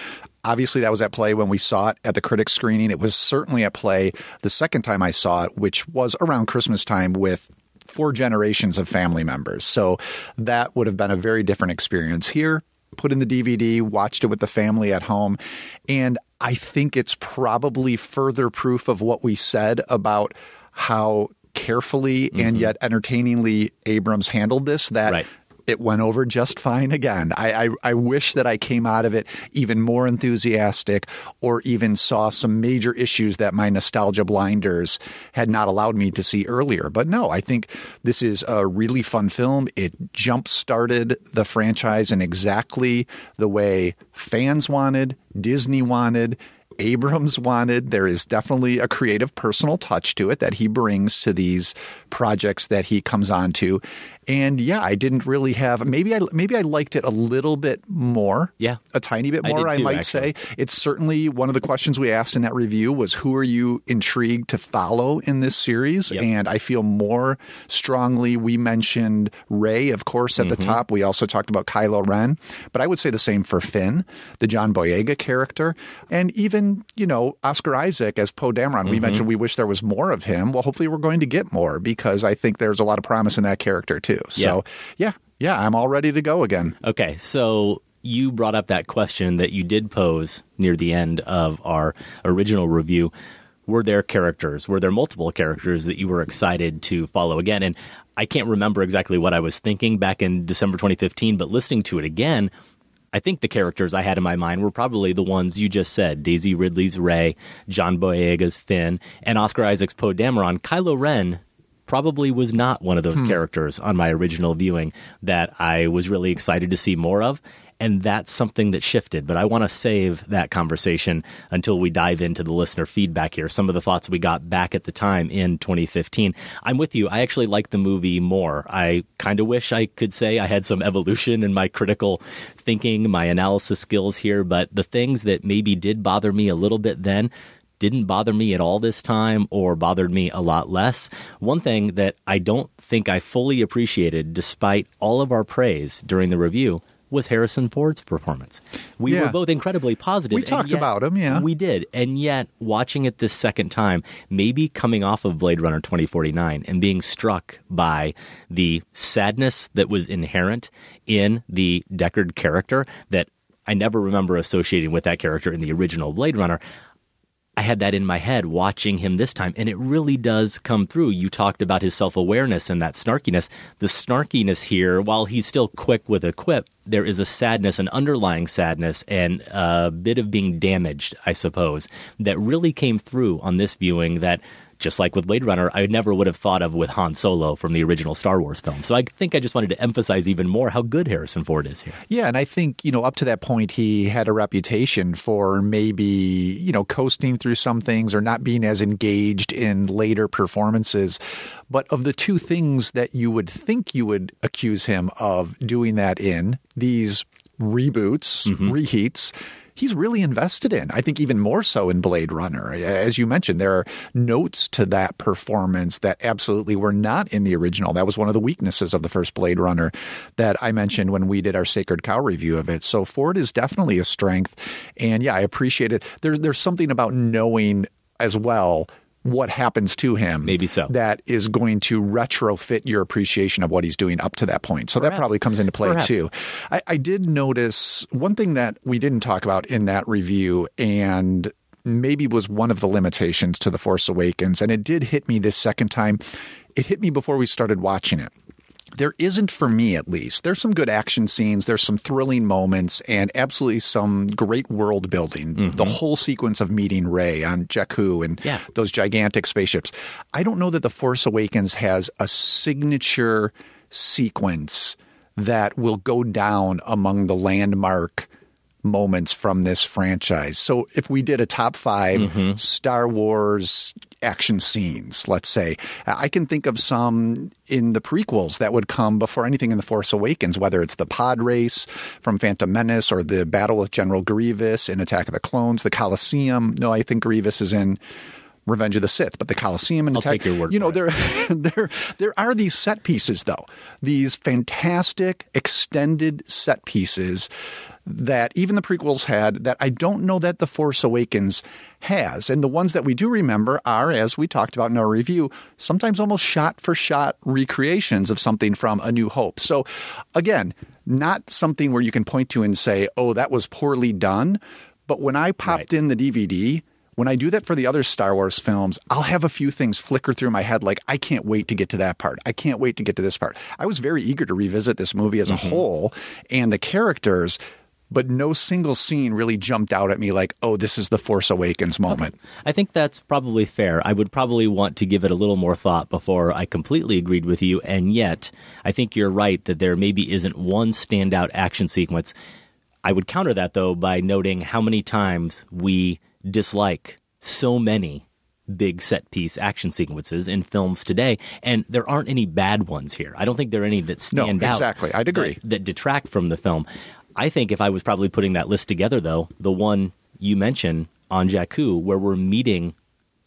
Obviously, that was at play when we saw it at the critic screening. It was certainly at play the second time I saw it, which was around Christmas time with four generations of family members. So that would have been a very different experience here. Put in the DVD, watched it with the family at home, and I think it's probably further proof of what we said about how carefully mm-hmm. and yet entertainingly Abrams handled this that right it went over just fine again. I, I, I, wish that I came out of it even more enthusiastic or even saw some major issues that my nostalgia blinders had not allowed me to see earlier. But no, I think this is a really fun film. It jump started the franchise in exactly the way fans wanted, Disney wanted, Abrams wanted. There is definitely a creative personal touch to it that he brings to these projects that he comes on to. And yeah, I didn't really have maybe I maybe I liked it a little bit more. Yeah. A tiny bit more, I, too, I might actually. say. It's certainly one of the questions we asked in that review was who are you intrigued to follow in this series? Yep. And I feel more strongly we mentioned Rey, of course, at mm-hmm. the top. We also talked about Kylo Ren. But I would say the same for Finn, the John Boyega character, and even, you know, Oscar Isaac as Poe Dameron. Mm-hmm. We mentioned we wish there was more of him. Well, hopefully we're going to get more because I think there's a lot of promise in that character too. So, yeah, yeah, I'm all ready to go again. Okay, so you brought up that question that you did pose near the end of our original review. Were there characters? Were there multiple characters that you were excited to follow again? And I can't remember exactly what I was thinking back in December 2015, but listening to it again, I think the characters I had in my mind were probably the ones you just said Daisy Ridley's Rey, John Boyega's Finn, and Oscar Isaac's Poe Dameron. Kylo Ren probably was not one of those hmm. characters on my original viewing that I was really excited to see more of. And that's something that shifted. But I want to save that conversation until we dive into the listener feedback here. Some of the thoughts we got back at the time in 2015. I'm with you. I actually like the movie more. I kind of wish I could say I had some evolution in my critical thinking, my analysis skills here. But the things that maybe did bother me a little bit then didn't bother me at all this time or bothered me a lot less. One thing that I don't think I fully appreciated, despite all of our praise during the review, was Harrison Ford's performance. We yeah. were both incredibly positive. We talked about him, yeah. We did. And yet, watching it this second time, maybe coming off of Blade Runner 2049 and being struck by the sadness that was inherent in the Deckard character that I never remember associating with that character in the original Blade Runner. I had that in my head watching him this time, and it really does come through. You talked about his self awareness and that snarkiness. The snarkiness here, while he's still quick with a quip, there is a sadness, an underlying sadness, and a bit of being damaged, I suppose, that really came through on this viewing that just like with Blade Runner, I never would have thought of with Han Solo from the original Star Wars film. So I think I just wanted to emphasize even more how good Harrison Ford is here. Yeah, and I think, you know, up to that point, he had a reputation for maybe, you know, coasting through some things or not being as engaged in later performances. But of the two things that you would think you would accuse him of doing that in, these reboots, mm-hmm. reheats, he's really invested in. I think even more so in Blade Runner. As you mentioned, there are notes to that performance that absolutely were not in the original. That was one of the weaknesses of the first Blade Runner that I mentioned when we did our Sacred Cow review of it. So Ford is definitely a strength. And yeah, I appreciate it. There, there's something about knowing as well what happens to him. Maybe so. That is going to retrofit your appreciation of what he's doing up to that point. So Perhaps. that probably comes into play Perhaps. too. I, I did notice one thing that we didn't talk about in that review and maybe was one of the limitations to The Force Awakens. And it did hit me this second time. It hit me before we started watching it there isn't for me at least. There's some good action scenes, there's some thrilling moments, and absolutely some great world building. Mm-hmm. The whole sequence of meeting Rey on Jakku and yeah. those gigantic spaceships. I don't know that The Force Awakens has a signature sequence that will go down among the landmark moments from this franchise. So if we did a top 5 Mm-hmm. Star Wars action scenes, let's say, I can think of some in the prequels that would come before anything in The Force Awakens, whether it's the pod race from Phantom Menace or the battle with General Grievous in Attack of the Clones, the Coliseum. No, I think Grievous is in Revenge of the Sith, but the Coliseum and Attack. take your word you know, there, [LAUGHS] there, there are these set pieces though. These fantastic extended set pieces that even the prequels had that I don't know that The Force Awakens has. And the ones that we do remember are, as we talked about in our review, sometimes almost shot for shot recreations of something from A New Hope. So again, not something where you can point to and say, oh, that was poorly done. But when I popped Right. in the DVD, when I do that for the other Star Wars films, I'll have a few things flicker through my head like, I can't wait to get to that part. I can't wait to get to this part. I was very eager to revisit this movie as a mm-hmm. whole and the characters, but no single scene really jumped out at me like, oh, this is the Force Awakens moment. I think that's probably fair. I would probably want to give it a little more thought before I completely agreed with you. And yet, I think you're right that there maybe isn't one standout action sequence. I would counter that, though, by noting how many times we dislike so many big set piece action sequences in films today. And there aren't any bad ones here. I don't think there are any that No, stand out. exactly. I'd agree. That, that detract from the film. I think if I was probably putting that list together, though, the one you mentioned on Jakku, where we're meeting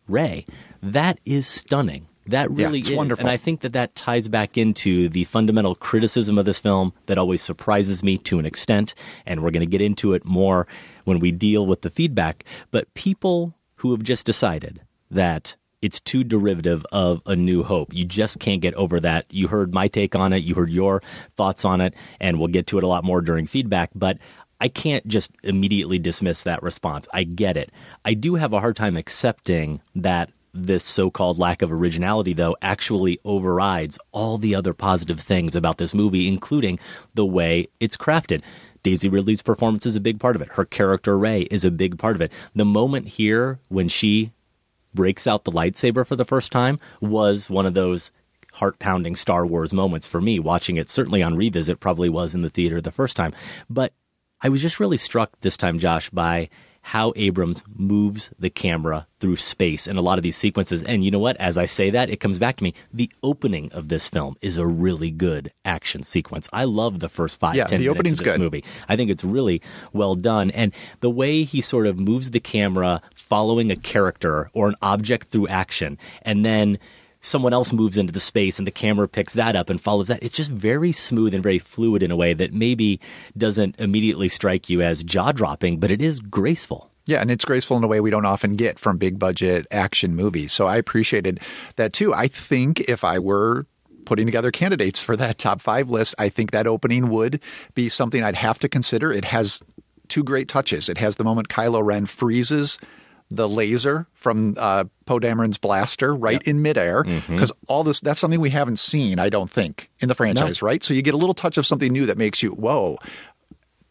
Rey, that is stunning. That Yeah, really it's is. wonderful. And I think that that ties back into the fundamental criticism of this film that always surprises me to an extent. And we're going to get into it more when we deal with the feedback. But people who have just decided that it's too derivative of A New Hope. You just can't get over that. You heard my take on it, you heard your thoughts on it, and we'll get to it a lot more during feedback. But I can't just immediately dismiss that response. I get it. I do have a hard time accepting that this so called lack of originality, though, actually overrides all the other positive things about this movie, including the way it's crafted. Daisy Ridley's performance is a big part of it. Her character, Rey, is a big part of it. The moment here when she breaks out the lightsaber for the first time was one of those heart pounding Star Wars moments for me. Watching it, certainly on revisit, probably was in the theater the first time. But I was just really struck this time, Josh, by how Abrams moves the camera through space in a lot of these sequences. And you know what? As I say that, it comes back to me. The opening of this film is a really good action sequence. I love the first five, Yeah, ten the minutes opening's of this good. movie. I think it's really well done. And the way he sort of moves the camera following a character or an object through action, and then someone else moves into the space and the camera picks that up and follows that. It's just very smooth and very fluid in a way that maybe doesn't immediately strike you as jaw dropping, but it is graceful. Yeah, and it's graceful in a way we don't often get from big budget action movies. So I appreciated that too. I think if I were putting together candidates for that top five list, I think that opening would be something I'd have to consider. It has two great touches. It has the moment Kylo Ren freezes the laser from uh, Poe Dameron's blaster right in midair because all this that's something we haven't seen, I don't think, in the franchise, right? So you get a little touch of something new that makes you whoa.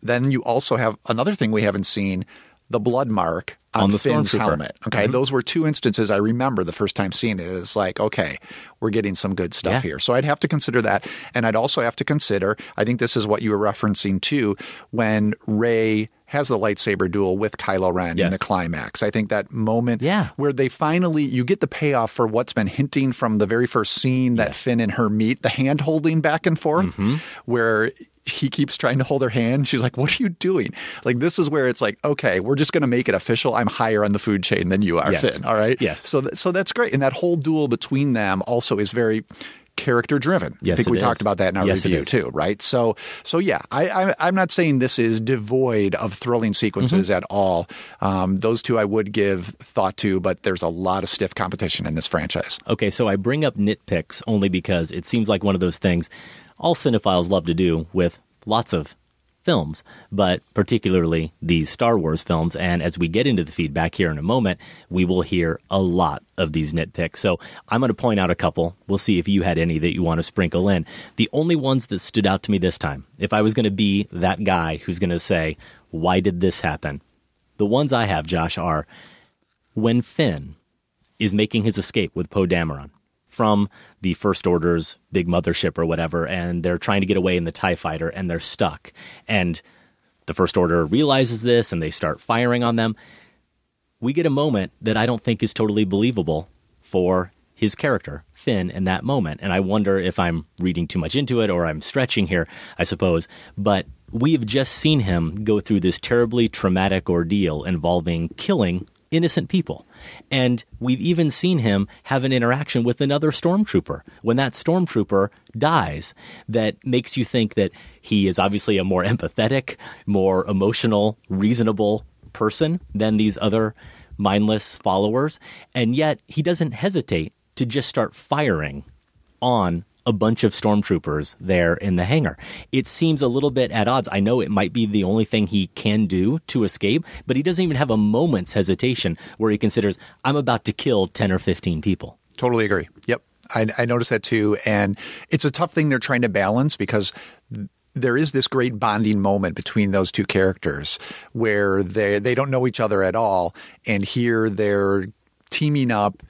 Then you also have another thing we haven't seen: the blood mark on, On the Finn's helmet. Okay, those were two instances I remember the first time seeing it. It's like, okay, we're getting some good stuff Yeah. here. So I'd have to consider that, and I'd also have to consider. I think this is what you were referencing too when Rey has the lightsaber duel with Kylo Ren in the climax. I think that moment Yeah. where they finally you get the payoff for what's been hinting from the very first scene that Finn and her meet, the hand holding back and forth, Mm-hmm. where he keeps trying to hold her hand. She's like, "What are you doing?" Like this is where it's like, "Okay, we're just going to make it official. I'm higher on the food chain than you are, Yes. Finn." All right. Yes. So th- so that's great, and that whole duel between them also is very character driven. Yes, I think we is. talked about that in our Yes, review too, right? So so yeah, I, I I'm not saying this is devoid of thrilling sequences Mm-hmm. at all. Um, those two I would give thought to, but there's a lot of stiff competition in this franchise. Okay, so I bring up nitpicks only because it seems like one of those things all cinephiles love to do with lots of films, but particularly these Star Wars films. And as we get into the feedback here in a moment, we will hear a lot of these nitpicks. So I'm going to point out a couple. We'll see if you had any that you want to sprinkle in. The only ones that stood out to me this time, if I was going to be that guy who's going to say, why did this happen? The ones I have, Josh, are when Finn is making his escape with Poe Dameron from the First Order's big mothership or whatever, and they're trying to get away in the TIE fighter and they're stuck. And the First Order realizes this and they start firing on them. We get a moment that I don't think is totally believable for his character, Finn, in that moment. And I wonder if I'm reading too much into it or I'm stretching here, I suppose. But we have just seen him go through this terribly traumatic ordeal involving killing innocent people. And we've even seen him have an interaction with another stormtrooper. When that stormtrooper dies, that makes you think that he is obviously a more empathetic, more emotional, reasonable person than these other mindless followers. And yet he doesn't hesitate to just start firing on a bunch of stormtroopers there in the hangar. It seems a little bit at odds. I know it might be the only thing he can do to escape, but he doesn't even have a moment's hesitation where he considers, I'm about to kill 10 or 15 people. Totally agree. Yep. I, I noticed that too. And it's a tough thing they're trying to balance because there is this great bonding moment between those two characters where they they don't know each other at all and here they're teaming up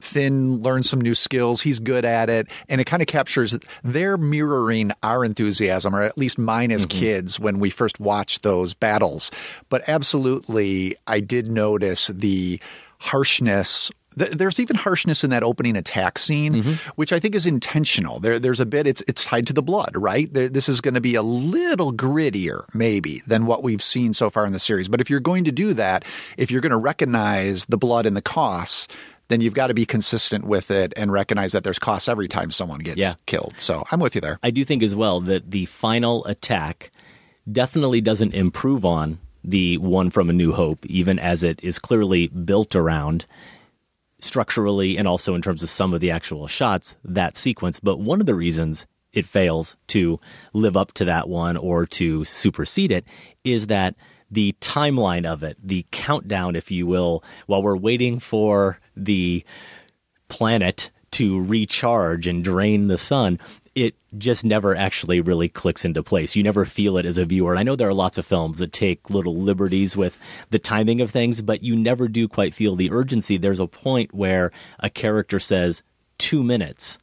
Finn learns some new skills. He's good at it. And it kind of captures, they're mirroring our enthusiasm, or at least mine as mm-hmm. kids when we first watched those battles. But absolutely, I did notice the harshness there's even harshness in that opening attack scene, mm-hmm. which I think is intentional. There, there's a bit it's it's tied to the blood, right? There, this is going to be a little grittier, maybe, than what we've seen so far in the series. But if you're going to do that, if you're going to recognize the blood and the costs, then you've got to be consistent with it and recognize that there's costs every time someone gets yeah. killed. So I'm with you there. I do think as well that the final attack definitely doesn't improve on the one from A New Hope, even as it is clearly built around structurally and also in terms of some of the actual shots, that sequence. But one of the reasons it fails to live up to that one or to supersede it is that the timeline of it, the countdown, if you will, while we're waiting for the planet to recharge and drain the sun, it just never actually really clicks into place. You never feel it as a viewer. I know there are lots of films that take little liberties with the timing of things, but you never do quite feel the urgency. There's a point where a character says, two minutes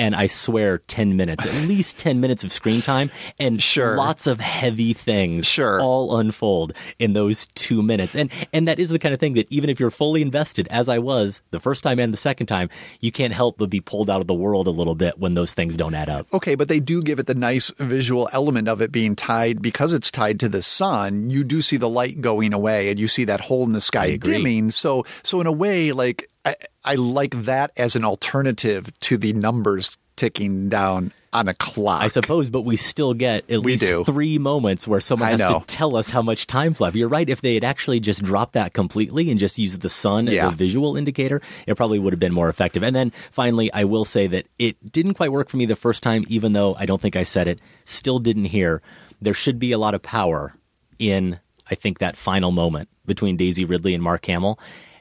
and I swear 10 minutes, at least 10 minutes of screen time and sure. lots of heavy things sure. all unfold in those 2 minutes. And and that is the kind of thing that even if you're fully invested as I was the first time and the second time, you can't help but be pulled out of the world a little bit when those things don't add up. Okay, but they do give it the nice visual element of it being tied because it's tied to the sun. You do see the light going away and you see that hole in the sky dimming. So so in a way like I, I like that as an alternative to the numbers ticking down on a clock. I suppose, but we still get at we least do. three moments where someone I has know. to tell us how much time's left. You're right. If they had actually just dropped that completely and just used the sun yeah. as a visual indicator, it probably would have been more effective. And then finally, I will say that it didn't quite work for me the first time, even though I don't think I said it. Still didn't hear. There should be a lot of power in, I think, that final moment between Daisy Ridley and Mark Hamill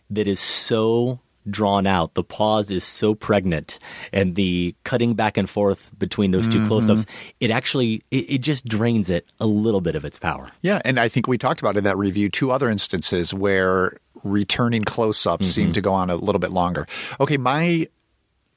that is so drawn out. The pause is so pregnant, and the cutting back and forth between those 2 mm-hmm. close-ups, it actually it, it, just drains it a little bit of its power. Yeah, and I think we talked about in that review two other instances where returning close-ups mm-hmm. seem to go on a little bit longer. Okay, my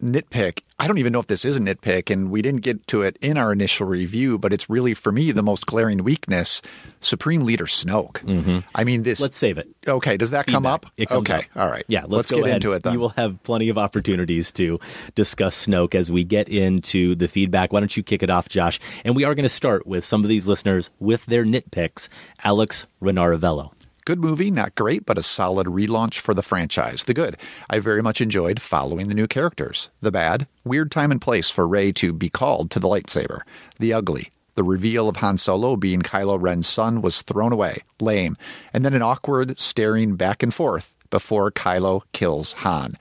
nitpick. I don't even know if this is a nitpick, and we didn't get to it in our initial review, but it's really, for me, the most glaring weakness Supreme Leader Snoke. Mm-hmm. I mean, this. Let's save it. Okay. Does that come up? It comes okay. Up. All right. Yeah. Let's, let's get ahead. into it then. You will have plenty of opportunities to discuss Snoke as we get into the feedback. Why don't you kick it off, Josh? And we are going to start with some of these listeners with their nitpicks. Alex Renaravello. Good movie, not great, but a solid relaunch for the franchise. The good. I very much enjoyed following the new characters. The bad. Weird time and place for Rey to be called to the lightsaber. The ugly. The reveal of Han Solo being Kylo Ren's son was thrown away. Lame. And then an awkward staring back and forth before Kylo kills Han.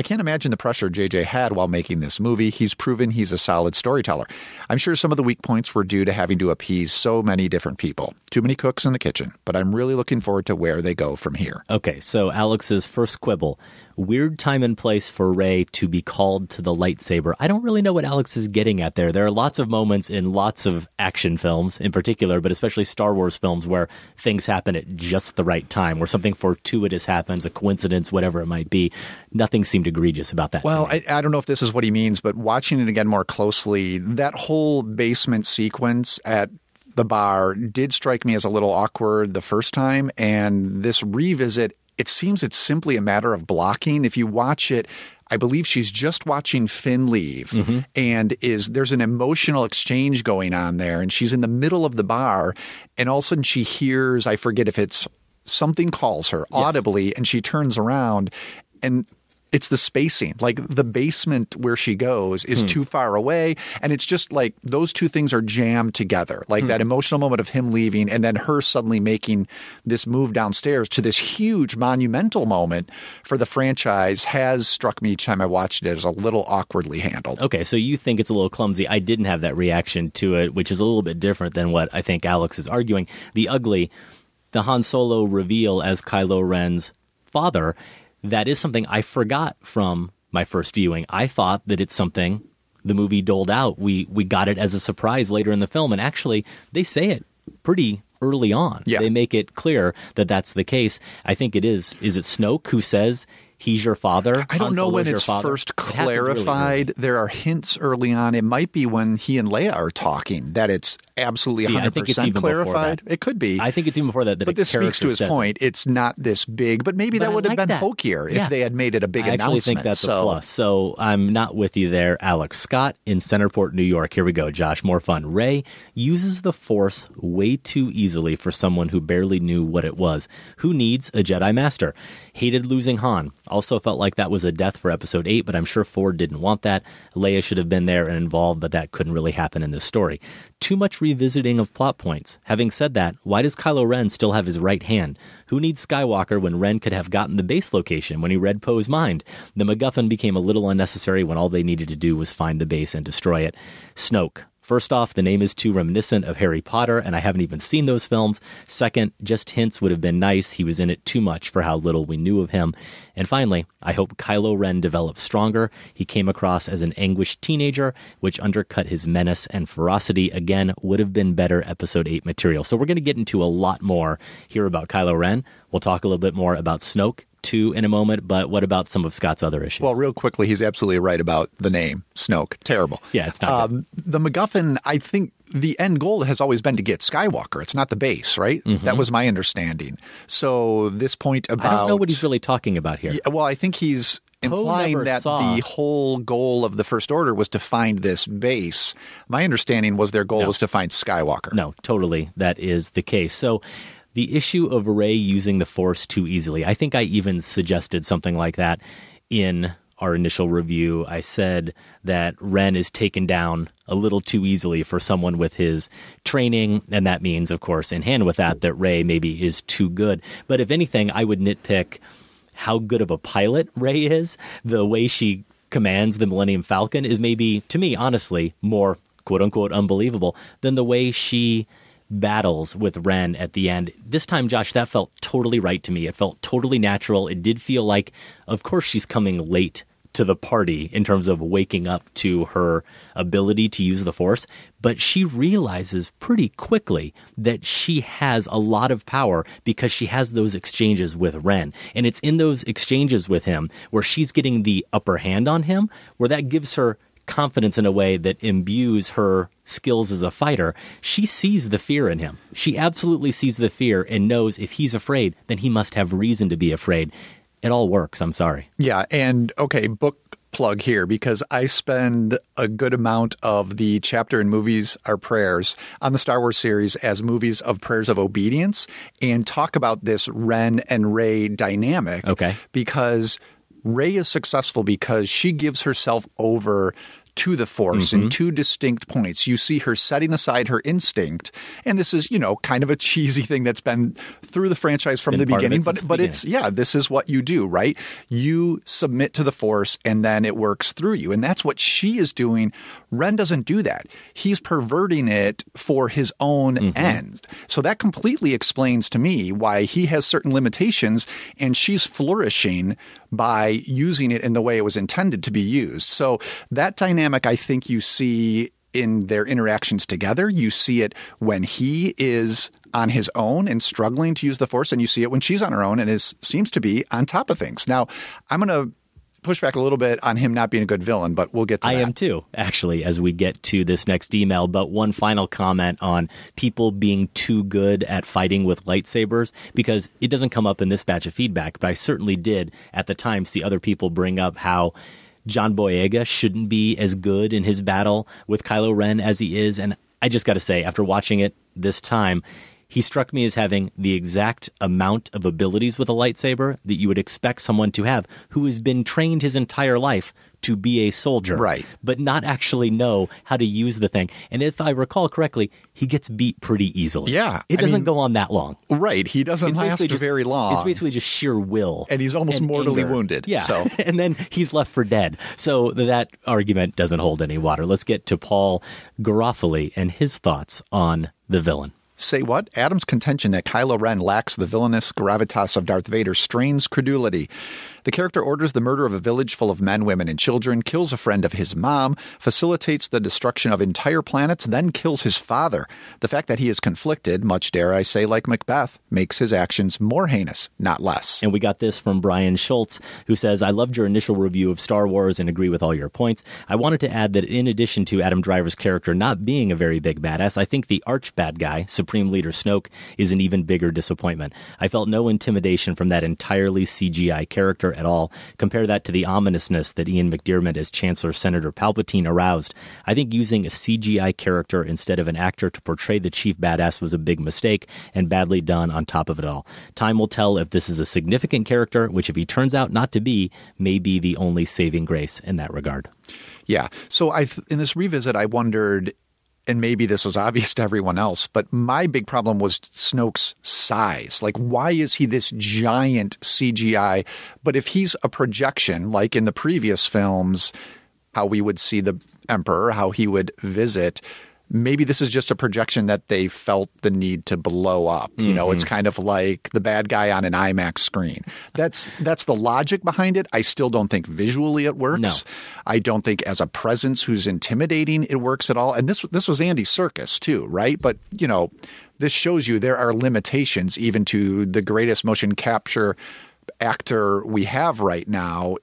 I can't imagine the pressure JJ had while making this movie. He's proven he's a solid storyteller. I'm sure some of the weak points were due to having to appease so many different people. Too many cooks in the kitchen, but I'm really looking forward to where they go from here. Okay, so Alex's first quibble weird time and place for Rey to be called to the lightsaber. I don't really know what Alex is getting at there. There are lots of moments in lots of action films in particular, but especially Star Wars films where things happen at just the right time, where something fortuitous happens, a coincidence, whatever it might be. Nothing seemed egregious about that. Well, I, I don't know if this is what he means, but watching it again more closely, that whole basement sequence at the bar did strike me as a little awkward the first time. And this revisit, it seems it's simply a matter of blocking. If you watch it, I believe she's just watching Finn leave Mm-hmm. and is there's an emotional exchange going on there and she's in the middle of the bar and all of a sudden she hears I forget if it's something calls her audibly and she turns around and it's the spacing. Like the basement where she goes is Hmm. too far away. And it's just like those two things are jammed together. Like Hmm. that emotional moment of him leaving and then her suddenly making this move downstairs to this huge monumental moment for the franchise has struck me each time I watched it as a little awkwardly handled. Okay, so you think it's a little clumsy. I didn't have that reaction to it, which is a little bit different than what I think Alex is arguing. The ugly, the Han Solo reveal as Kylo Ren's father, that is something I forgot from my first viewing. I thought that it's something the movie doled out. We we got it as a surprise later in the film, and actually they say it pretty early on. Yeah. They make it clear that that's the case. I think it is. Is it Snoke who says he's your father? I don't know when it's father? first It really clarified. there are hints early on. It might be when he and Leia are talking that it's absolutely See, 100% I think it's even clarified. that. It could be. I think it's even before that. that but this speaks to his says it. point. It's not this big, but maybe But that I would have been that. hokier Yeah. if they had made it a big I actually think that's so, a plus. So I'm not with you there, Alex Scott in Centerport, New York. Here we go, Josh. More fun. Rey uses the Force way too easily for someone who barely knew what it was. Who needs a Jedi Master? Hated losing Han. Also felt like that was a death for Episode Eight, but I'm sure Ford didn't want that. Leia should have been there and involved, but that couldn't really happen in this story. Too much revisiting of plot points. Having said that, why does Kylo Ren still have his right hand? Who needs Skywalker when Ren could have gotten the base location when he read Poe's mind? The MacGuffin became a little unnecessary when all they needed to do was find the base and destroy it. Snoke. First off, the name is too reminiscent of Harry Potter, and I haven't even seen those films. Second, just hints would have been nice. He was in it too much for how little we knew of him. And finally, I hope Kylo Ren develops stronger. He came across as an anguished teenager, which undercut his menace and ferocity. Again, would have been better Episode 8 material. So we're going to get into a lot more here about Kylo Ren. We'll talk a little bit more about Snoke too in a moment, but what about some of Scott's other issues? Well, real quickly, he's absolutely right about the name Snoke. Terrible. Yeah, it's not. Um, the MacGuffin, I think the end goal has always been to get Skywalker. It's not the base, right? That was my understanding. So this point about Mm-hmm. I don't know what he's really talking about here. Yeah, well, I think he's implying that saw- the whole goal of the First Order was to find this base. My understanding was their goal No. was to find Skywalker. No, totally. That is the case. So the issue of Rey using the Force too easily, I think I even suggested something like that in our initial review. I said that Ren is taken down a little too easily for someone with his training, and that means, of course, in hand with that, that Rey maybe is too good. But if anything, I would nitpick how good of a pilot Rey is. The way she commands the Millennium Falcon is maybe, to me, honestly, more quote unquote unbelievable than the way she battles with Ren at the end. This time, Josh, that felt totally right to me. It felt totally natural. It did feel like, of course, she's coming late to the party in terms of waking up to her ability to use the Force, but she realizes pretty quickly that she has a lot of power because she has those exchanges with Ren. And it's in those exchanges with him where she's getting the upper hand on him, where that gives her confidence in a way that imbues her skills as a fighter, she sees the fear in him. She absolutely sees the fear and knows if he's afraid, then he must have reason to be afraid. It all works. I'm sorry. Yeah, and okay, book plug here because I spend a good amount of the chapter in movies are prayers on the Star Wars series as movies of prayers of obedience and talk about this Ren and Rey dynamic. Okay. Because Rey is successful because she gives herself over to the force Mm-hmm. in two distinct points. You see her setting aside her instinct, and this is, you know, kind of a cheesy thing that's been through the franchise from Been the part of it beginning, but but beginning. it's yeah, this is what you do, right? You submit to the force and then it works through you. And that's what she is doing. Ren doesn't do that. He's perverting it for his own Mm-hmm. ends. So that completely explains to me why he has certain limitations and she's flourishing by using it in the way it was intended to be used. So that dynamic I think you see in their interactions together. You see it when he is on his own and struggling to use the force, and you see it when she's on her own and is seems to be on top of things. Now, I'm going to push back a little bit on him not being a good villain, but we'll get to I that. am too, actually, as we get to this next email. But one final comment on people being too good at fighting with lightsabers, because it doesn't come up in this batch of feedback, but I certainly did at the time see other people bring up how John Boyega shouldn't be as good in his battle with Kylo Ren as he is. And I just got to say, after watching it this time, he struck me as having the exact amount of abilities with a lightsaber that you would expect someone to have who has been trained his entire life to be a soldier. Right. But not actually know how to use the thing. And if I recall correctly, he gets beat pretty easily. Yeah, It I doesn't mean- go on that long. Right. He doesn't It's last just very long. It's basically just sheer will. And he's almost mortally anger. wounded, Yeah. so. [LAUGHS] and then he's left for dead. So that argument doesn't hold any water. Let's get to Paul Garofoli and his thoughts on the villain. Say what? Adam's contention that Kylo Ren lacks the villainous gravitas of Darth Vader strains credulity. The character orders the murder of a village full of men, women, and children, kills a friend of his mom, facilitates the destruction of entire planets, then kills his father. The fact that he is conflicted, much dare I say like Macbeth, makes his actions more heinous, not less. And we got this from Brian Schultz, who says, I loved your initial review of Star Wars and agree with all your points. I wanted to add that in addition to Adam Driver's character not being a very big badass, I think the arch bad guy, Supreme Leader Snoke, is an even bigger disappointment. I felt no intimidation from that entirely CGI character at all. Compare that to the ominousness that Ian McDiarmid as Chancellor Senator Palpatine aroused. I think using a CGI character instead of an actor to portray the chief badass was a big mistake and badly done on top of it all. Time will tell if this is a significant character, which if he turns out not to be, may be the only saving grace in that regard. Yeah. So I th- in this revisit, I wondered, and maybe this was [LAUGHS] obvious to everyone else, but my big problem was Snoke's size. Like, why is he this giant CGI? But if he's a projection, like in the previous films, how we would see the Emperor, how he would visit. Maybe this is just a projection that they felt the need to blow up. You know, it's mm-hmm. kind of like the bad guy on an IMAX screen. That's that's the logic behind it. I still don't think visually it works. No. I don't think as a presence who's intimidating it works at all. And this this was Andy Serkis too, right? But you know, this shows you there are limitations even to the greatest motion capture actor we have right now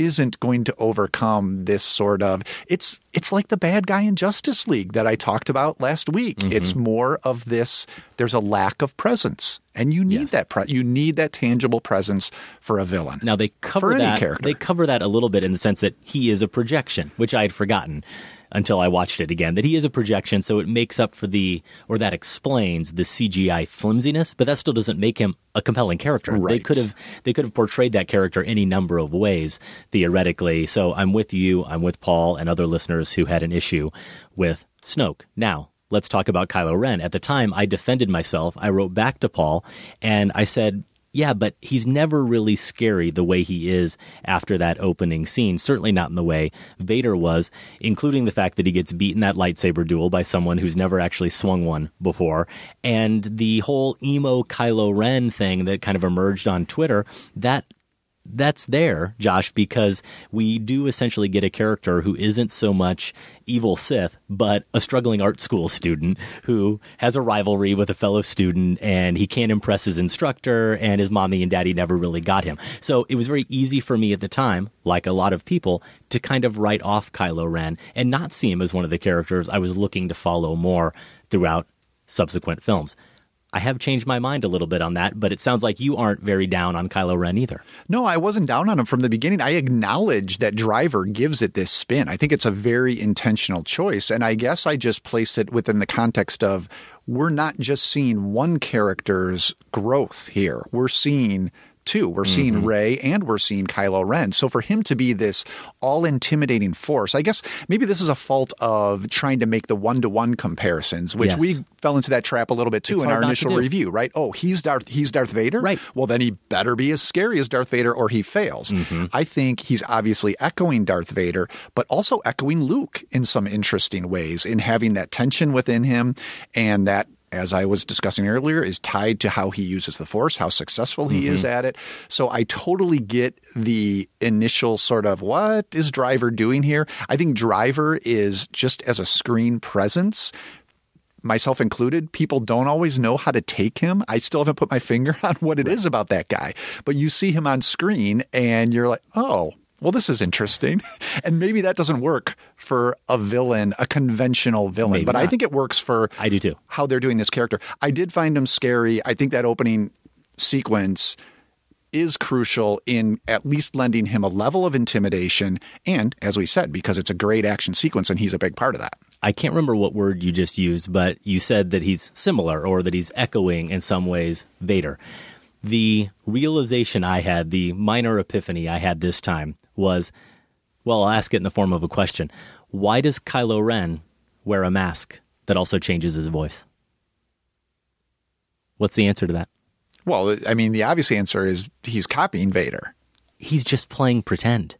isn't going to overcome this sort of it's it's like the bad guy in Justice League that I talked about last week. Mm-hmm. It's more of this there's a lack of presence and you need that pre- you need that tangible presence for a villain. Now they cover that. character. They cover that a little bit in the sense that he is a projection, which I had forgotten until I watched it again. That he is a projection, so it makes up for the or that explains the CGI flimsiness, but that still doesn't make him a compelling character. They could have they could have portrayed that character any number of ways theoretically. So I'm with you. I'm with Paul and other listeners who had an issue with Snoke. Now. Let's talk about Kylo Ren. At the time, I defended myself. I wrote back to Paul and I said, yeah, but he's never really scary the way he is after that opening scene. Certainly not in the way Vader was, including the fact that he gets beaten that lightsaber duel by someone who's never actually swung one before. And the whole emo Kylo Ren thing that kind of emerged on Twitter, that that's there, Josh, because we do essentially get a character who isn't so much evil Sith, but a struggling art school student who has a rivalry with a fellow student and he can't impress his instructor and his mommy and daddy never really got him. So it was very easy for me at the time, like a lot of people, to kind of write off Kylo Ren and not see him as one of the characters I was looking to follow more throughout subsequent films. I have changed my mind a little bit on that, but it sounds like you aren't very down on Kylo Ren either. No, I wasn't down on him from the beginning. I acknowledge that Driver gives it this spin. I think it's a very intentional choice. And I guess I just placed it within the context of we're not just seeing one character's growth here. We're seeing two. We're seeing Rey and we're seeing Kylo Ren. So for him to be this all intimidating force, I guess maybe this is a fault of trying to make the one to one comparisons, which Yes. we fell into that trap a little bit too It's in our initial review, right? Oh, he's Darth he's Darth Vader? Right. Well, then he better be as scary as Darth Vader or he fails. I think he's obviously echoing Darth Vader, but also echoing Luke in some interesting ways in having that tension within him and that as I was discussing earlier, is tied to how he uses the Force, how successful he is mm-hmm. at it. So I totally get the initial sort of what is Driver doing here? I think Driver is just as a screen presence myself included, people don't always know how to take him. I still haven't put my finger [LAUGHS] on what it is about that guy. But you see him on screen and you're like, oh, well, this is interesting. [LAUGHS] And maybe that doesn't work for a villain, a conventional villain, Maybe but I think it works for I do too. how they're doing this character. I did find him scary. I think that opening sequence is crucial in at least lending him a level of intimidation. And as we said, because it's a great action sequence and he's a big part of that. I can't remember what word you just used, but you said that he's similar or that he's echoing in some ways Vader. The realization I had, the minor epiphany I had this time was well, I'll ask it in the form of a question. Why does Kylo Ren wear a mask that also changes his voice? What's the answer to that? Well, I mean, the obvious answer is he's copying Vader. He's just playing pretend.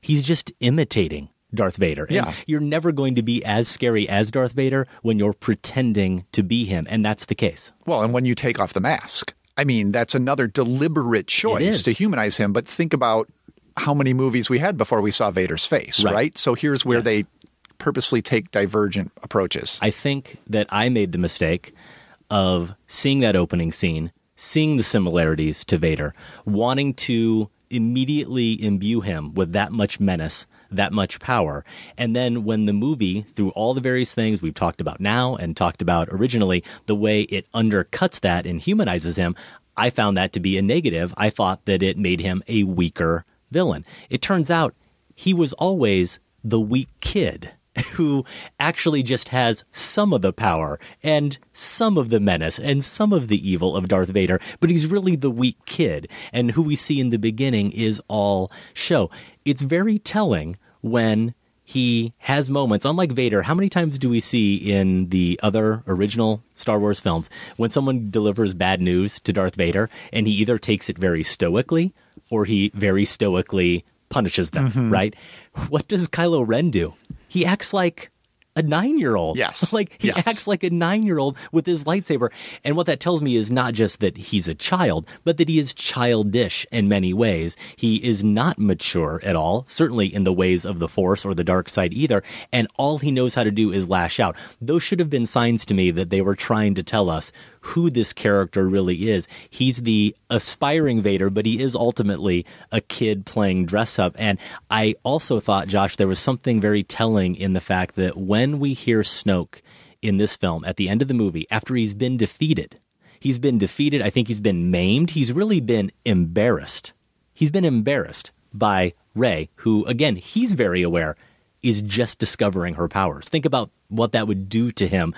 He's just imitating Darth Vader. And Yeah. you're never going to be as scary as Darth Vader when you're pretending to be him, and that's the case. Well, and when you take off the mask, I mean, that's another deliberate choice to humanize him. But think about how many movies we had before we saw Vader's face, Right. right? So here's where Yes. they purposely take divergent approaches. I think that I made the mistake of seeing that opening scene, seeing the similarities to Vader, wanting to immediately imbue him with that much menace, that much power. And then when the movie, through all the various things we've talked about now and talked about originally, the way it undercuts that and humanizes him, I found that to be a negative. I thought that it made him a weaker villain. It turns out he was always the weak kid [LAUGHS] who actually just has some of the power and some of the menace and some of the evil of Darth Vader, but he's really the weak kid. And who we see in the beginning is all show. It's very telling when he has moments, unlike Vader. How many times do we see in the other original Star Wars films when someone delivers bad news to Darth Vader and he either takes it very stoically or he very stoically punishes them, mm-hmm. right? What does Kylo Ren do? He acts like a nine year old. Yes. [LAUGHS] like he Yes. acts like a nine year old with his lightsaber. And what that tells me is not just that he's a child, but that he is childish in many ways. He is not mature at all, certainly in the ways of the Force or the dark side either. And all he knows how to do is lash out. Those should have been signs to me that they were trying to tell us who this character really is. He's the aspiring Vader, but he is ultimately a kid playing dress up. And I also thought, Josh, there was something very telling in the fact that when we hear Snoke in this film at the end of the movie, after he's been defeated, he's been defeated. I think he's been maimed. He's really been embarrassed. He's been embarrassed by Rey, who, again, he's very aware is just discovering her powers. Think about what that would do to him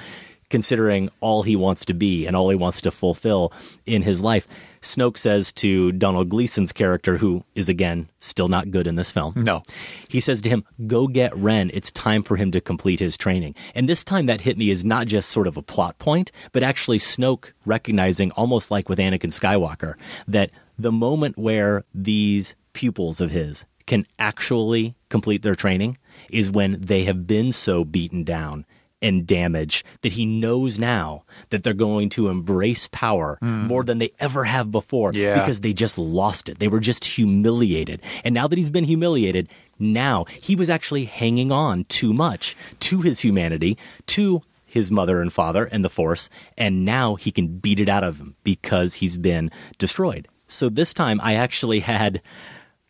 considering all he wants to be and all he wants to fulfill in his life. Snoke says to Domhnall Gleeson's character, who is again still not good in this film. No. He says to him, Go get Ren. It's time for him to complete his training. And this time that hit me is not just sort of a plot point, but actually Snoke recognizing, almost like with Anakin Skywalker, that the moment where these pupils of his can actually complete their training is when they have been so beaten down and damage that he knows now that they're going to embrace power hmm. more than they ever have before Yeah. because they just lost it. They were just humiliated. And now that he's been humiliated, now he was actually hanging on too much to his humanity, to his mother and father and the force, and now he can beat it out of him because he's been destroyed. So this time I actually had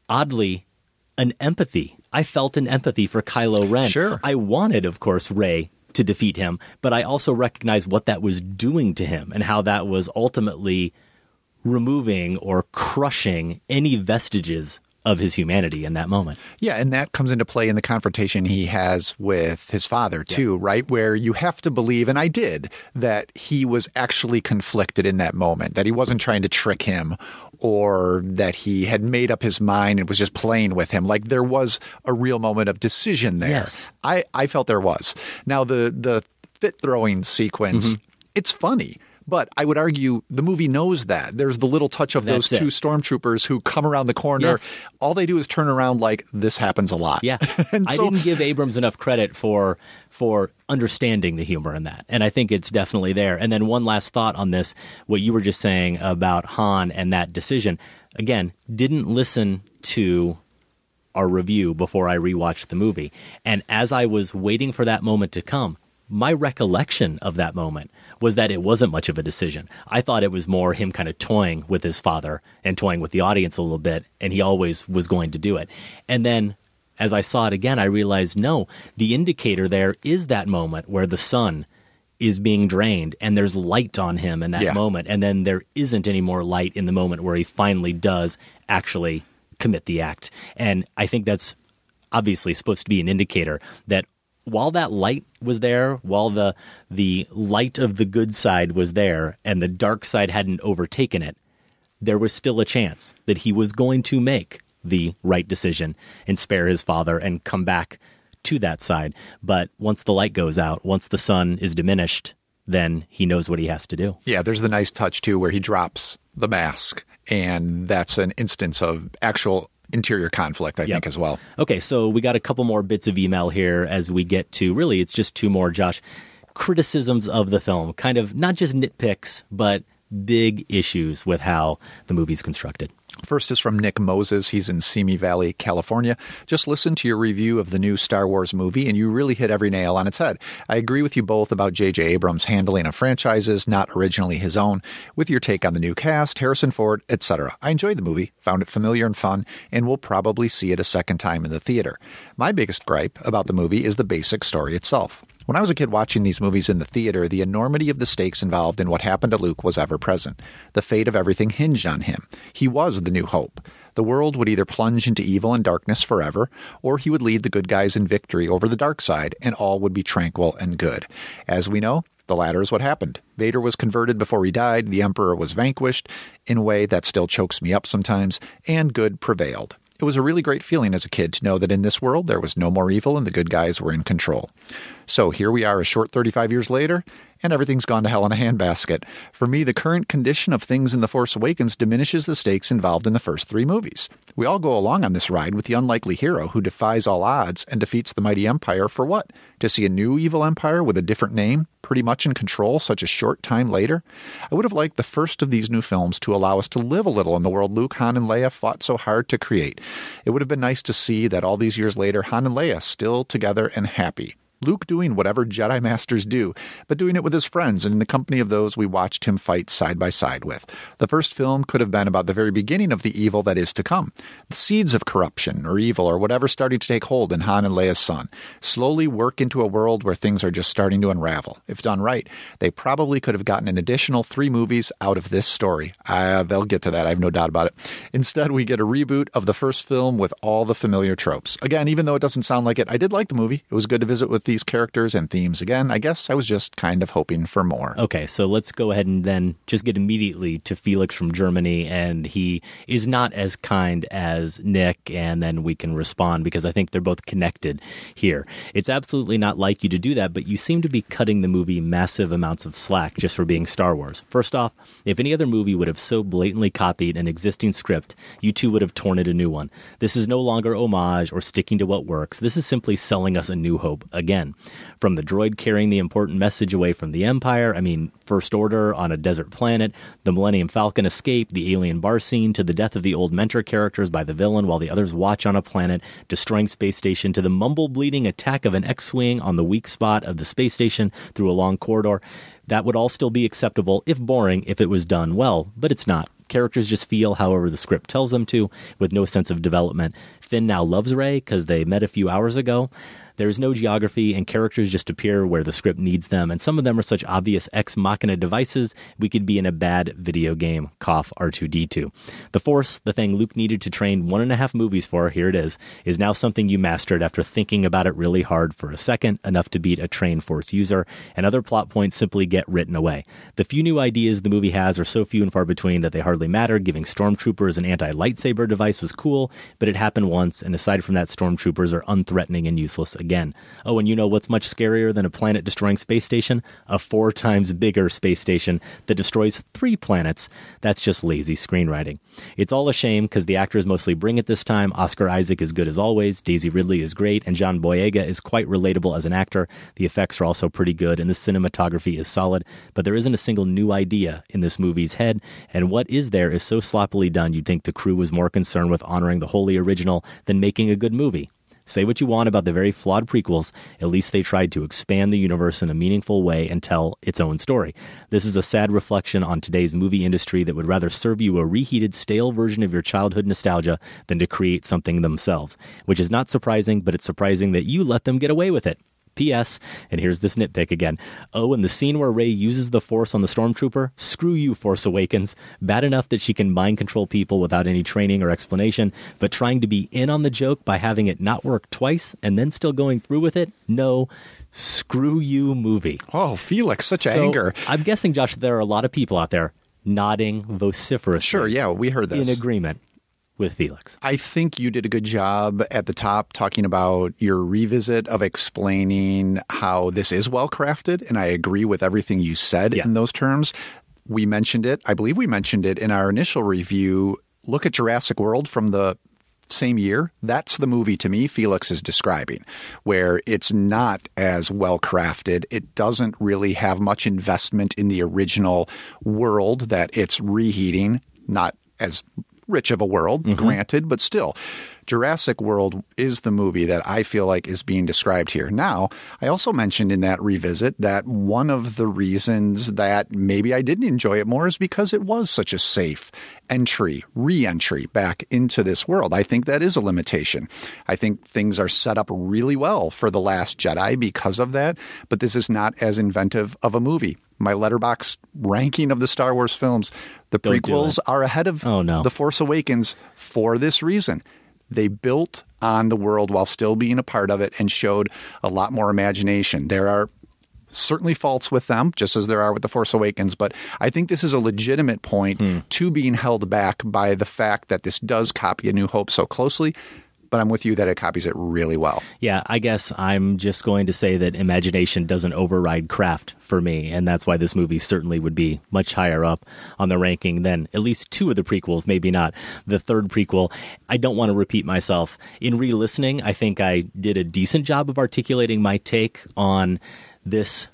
oddly an empathy. I felt an empathy for Kylo Ren. Sure. I wanted, of course, Rey to defeat him, but I also recognized what that was doing to him and how that was ultimately removing or crushing any vestiges of his humanity in that moment. Yeah, and that comes into play in the confrontation he has with his father too, right? Where you have to believe, and I did, that he was actually conflicted in that moment, that he wasn't trying to trick him or that he had made up his mind and was just playing with him. Like there was a real moment of decision there. Yes. I, I felt there was. Now the the fit throwing sequence, Mm-hmm. it's funny. But I would argue the movie knows that. There's the little touch of That's those two it. stormtroopers who come around the corner. Yes. All they do is turn around like this happens a lot. Yeah, [LAUGHS] and I so, didn't give Abrams enough credit for for understanding the humor in that, and I think it's definitely there. And then one last thought on this: what you were just saying about Han and that decision. Again, didn't listen to our review before I rewatched the movie, and as I was waiting for that moment to come, my recollection of that moment was that it wasn't much of a decision. I thought it was more him kind of toying with his father and toying with the audience a little bit, and he always was going to do it. And then as I saw it again, I realized no, the indicator there is that moment where the sun is being drained and there's light on him in that Yeah. moment. And then there isn't any more light in the moment where he finally does actually commit the act. And I think that's obviously supposed to be an indicator that while that light was there, while the the light of the good side was there and the dark side hadn't overtaken it, there was still a chance that he was going to make the right decision and spare his father and come back to that side. But once the light goes out, once the sun is diminished, then he knows what he has to do. Yeah, there's the nice touch too where he drops the mask, and that's an instance of actual interior conflict, I think, as well. Okay, so we got a couple more bits of email here as we get to really, it's just two more, Josh. Criticisms of the film, kind of not just nitpicks, but big issues with how the movie's constructed. First is from Nick Moses. He's in Simi Valley, California. Just listen to your review of the new Star Wars movie, and you really hit every nail on its head. I agree with you both about J.J. Abrams' handling of franchises not originally his own, with your take on the new cast, Harrison Ford, etc. I enjoyed the movie, found it familiar and fun, and will probably see it a second time in the theater. My biggest gripe about the movie is the basic story itself. When I was a kid watching these movies in the theater, the enormity of the stakes involved in what happened to Luke was ever present. The fate of everything hinged on him. He was the new hope. The world would either plunge into evil and darkness forever, or he would lead the good guys in victory over the dark side, and all would be tranquil and good. As we know, the latter is what happened. Vader was converted before he died, the Emperor was vanquished, in a way that still chokes me up sometimes, and good prevailed. It was a really great feeling as a kid to know that in this world there was no more evil and the good guys were in control. So here we are a short 35 years later, and everything's gone to hell in a handbasket. For me, the current condition of things in The Force Awakens diminishes the stakes involved in the first three movies. We all go along on this ride with the unlikely hero who defies all odds and defeats the mighty Empire for what? To see a new evil empire with a different name, pretty much in control such a short time later? I would have liked the first of these new films to allow us to live a little in the world Luke, Han, and Leia fought so hard to create. It would have been nice to see that all these years later, Han and Leia still together and happy. Luke doing whatever Jedi Masters do, but doing it with his friends and in the company of those we watched him fight side by side with. The first film could have been about the very beginning of the evil that is to come. The seeds of corruption or evil or whatever starting to take hold in Han and Leia's son. Slowly work into a world where things are just starting to unravel. If done right, they probably could have gotten an additional three movies out of this story. Uh, they'll get to that, I have no doubt about it. Instead, we get a reboot of the first film with all the familiar tropes. Again, even though it doesn't sound like it, I did like the movie. It was good to visit with these characters and themes again. I guess I was just kind of hoping for more. Okay, so let's go ahead and then just get immediately to Felix from Germany. And he is not as kind as Nick, and then we can respond because I think they're both connected here. It's absolutely not like you to do that, but you seem to be cutting the movie massive amounts of slack just for being Star Wars. First off, if any other movie would have so blatantly copied an existing script, you two would have torn it a new one. This is no longer homage or sticking to what works. This is simply selling us a new hope again. From the droid carrying the important message away from the Empire, I mean, First Order on a desert planet, the Millennium Falcon escape, the alien bar scene, to the death of the old mentor characters by the villain while the others watch on a planet, destroying space station, to the mumble bleeding attack of an X Wing on the weak spot of the space station through a long corridor. That would all still be acceptable, if boring, if it was done well, but it's not. Characters just feel however the script tells them to, with no sense of development. Finn now loves Rey because they met a few hours ago. There is no geography, and characters just appear where the script needs them, and some of them are such obvious ex machina devices, we could be in a bad video game. Cough R2D2. The Force, the thing Luke needed to train one and a half movies for, here it is, is now something you mastered after thinking about it really hard for a second, enough to beat a trained Force user, and other plot points simply get written away. The few new ideas the movie has are so few and far between that they hardly matter. Giving stormtroopers an anti lightsaber device was cool, but it happened once, and aside from that, stormtroopers are unthreatening and useless again. Oh, and you know what's much scarier than a planet destroying space station? A four times bigger space station that destroys three planets. That's just lazy screenwriting. It's all a shame because the actors mostly bring it this time. Oscar Isaac is good as always, Daisy Ridley is great, and John Boyega is quite relatable as an actor. The effects are also pretty good, and the cinematography is solid, but there isn't a single new idea in this movie's head, and what is there is so sloppily done you'd think the crew was more concerned with honoring the wholly original than making a good movie. Say what you want about the very flawed prequels, at least they tried to expand the universe in a meaningful way and tell its own story. This is a sad reflection on today's movie industry that would rather serve you a reheated, stale version of your childhood nostalgia than to create something themselves, which is not surprising, but it's surprising that you let them get away with it. P.S. And here's this nitpick again. Oh, and the scene where Rey uses the Force on the Stormtrooper? Screw you, Force Awakens. Bad enough that she can mind control people without any training or explanation, but trying to be in on the joke by having it not work twice and then still going through with it? No. Screw you, movie. Oh, Felix, such So, anger. I'm guessing, Josh, there are a lot of people out there nodding vociferously. Sure, yeah, we heard this. In agreement with Felix. I think you did a good job at the top talking about your revisit of explaining how this is well crafted. And I agree with everything you said in those terms. We mentioned it, I believe we mentioned it in our initial review. Look at Jurassic World from the same year. That's the movie to me Felix is describing, where it's not as well crafted. It doesn't really have much investment in the original world that it's reheating, not as rich of a world, mm-hmm. granted, but still. Jurassic World is the movie that I feel like is being described here. Now, I also mentioned in that revisit that one of the reasons that maybe I didn't enjoy it more is because it was such a safe entry, re entry back into this world. I think that is a limitation. I think things are set up really well for The Last Jedi because of that, but this is not as inventive of a movie. My Letterboxd ranking of the Star Wars films, the Don't prequels are ahead of Oh, no. The Force Awakens for this reason. They built on the world while still being a part of it and showed a lot more imagination. There are certainly faults with them, just as there are with The Force Awakens, but I think this is a legitimate point Hmm. to being held back by the fact that this does copy A New Hope so closely. But I'm with you that it copies it really well. Yeah, I guess I'm just going to say that imagination doesn't override craft for me, and that's why this movie certainly would be much higher up on the ranking than at least two of the prequels, maybe not the third prequel. I don't want to repeat myself. In re listening, I think I did a decent job of articulating my take on this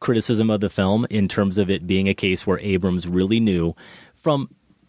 criticism of the film in terms of it being a case where Abrams really knew from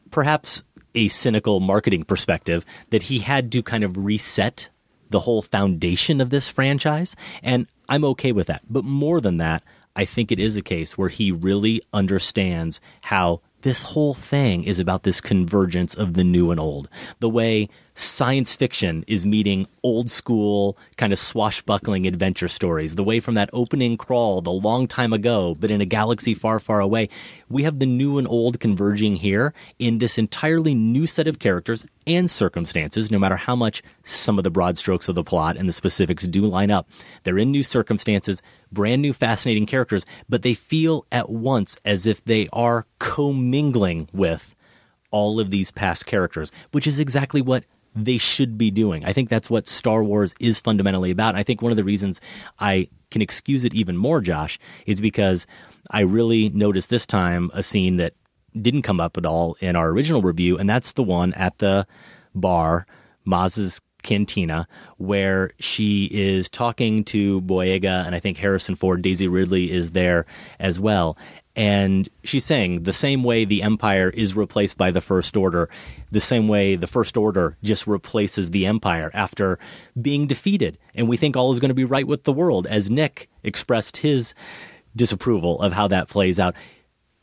perhaps a cynical marketing perspective that he had to kind of reset the whole foundation of this franchise. And I'm okay with that. But more than that, I think it is a case where he really understands how this whole thing is about this convergence of the new and old. The way science fiction is meeting old school kind of swashbuckling adventure stories. The way from that opening crawl the long time ago, but in a galaxy far, far away. We have the new and old converging here in this entirely new set of characters and circumstances, no matter how much some of the broad strokes of the plot and the specifics do line up. They're in new circumstances, brand new fascinating characters, but they feel at once as if they are commingling with all of these past characters, which is exactly what they should be doing. I think that's what Star Wars is fundamentally about. And I think one of the reasons I can excuse it even more, Josh, is because I really noticed this time a scene that didn't come up at all in our original review, and that's the one at the bar, Maz's cantina, where she is talking to Boyega, and I think Harrison Ford, Daisy Ridley is there as well. And she's saying the same way the Empire is replaced by the First Order, the same way the First Order just replaces the Empire after being defeated. And we think all is going to be right with the world, as Nick expressed his disapproval of how that plays out.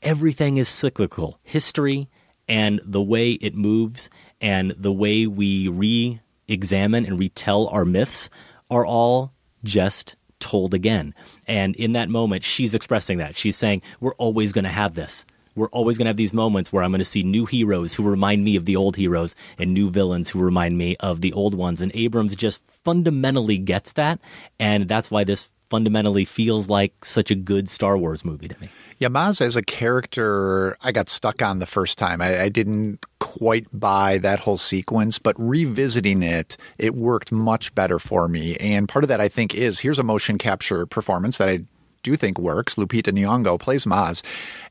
Everything is cyclical. History and the way it moves and the way we re examine and retell our myths are all just told again. And in that moment, she's expressing that. She's saying, We're always going to have this. We're always going to have these moments where I'm going to see new heroes who remind me of the old heroes and new villains who remind me of the old ones. And Abrams just fundamentally gets that. And that's why this fundamentally feels like such a good Star Wars movie to me. Yeah, Maz as a character, I got stuck on the first time. I, I didn't quite buy that whole sequence, but revisiting it, it worked much better for me. And part of that, I think, is here's a motion capture performance that I do think works. Lupita Nyong'o plays Maz.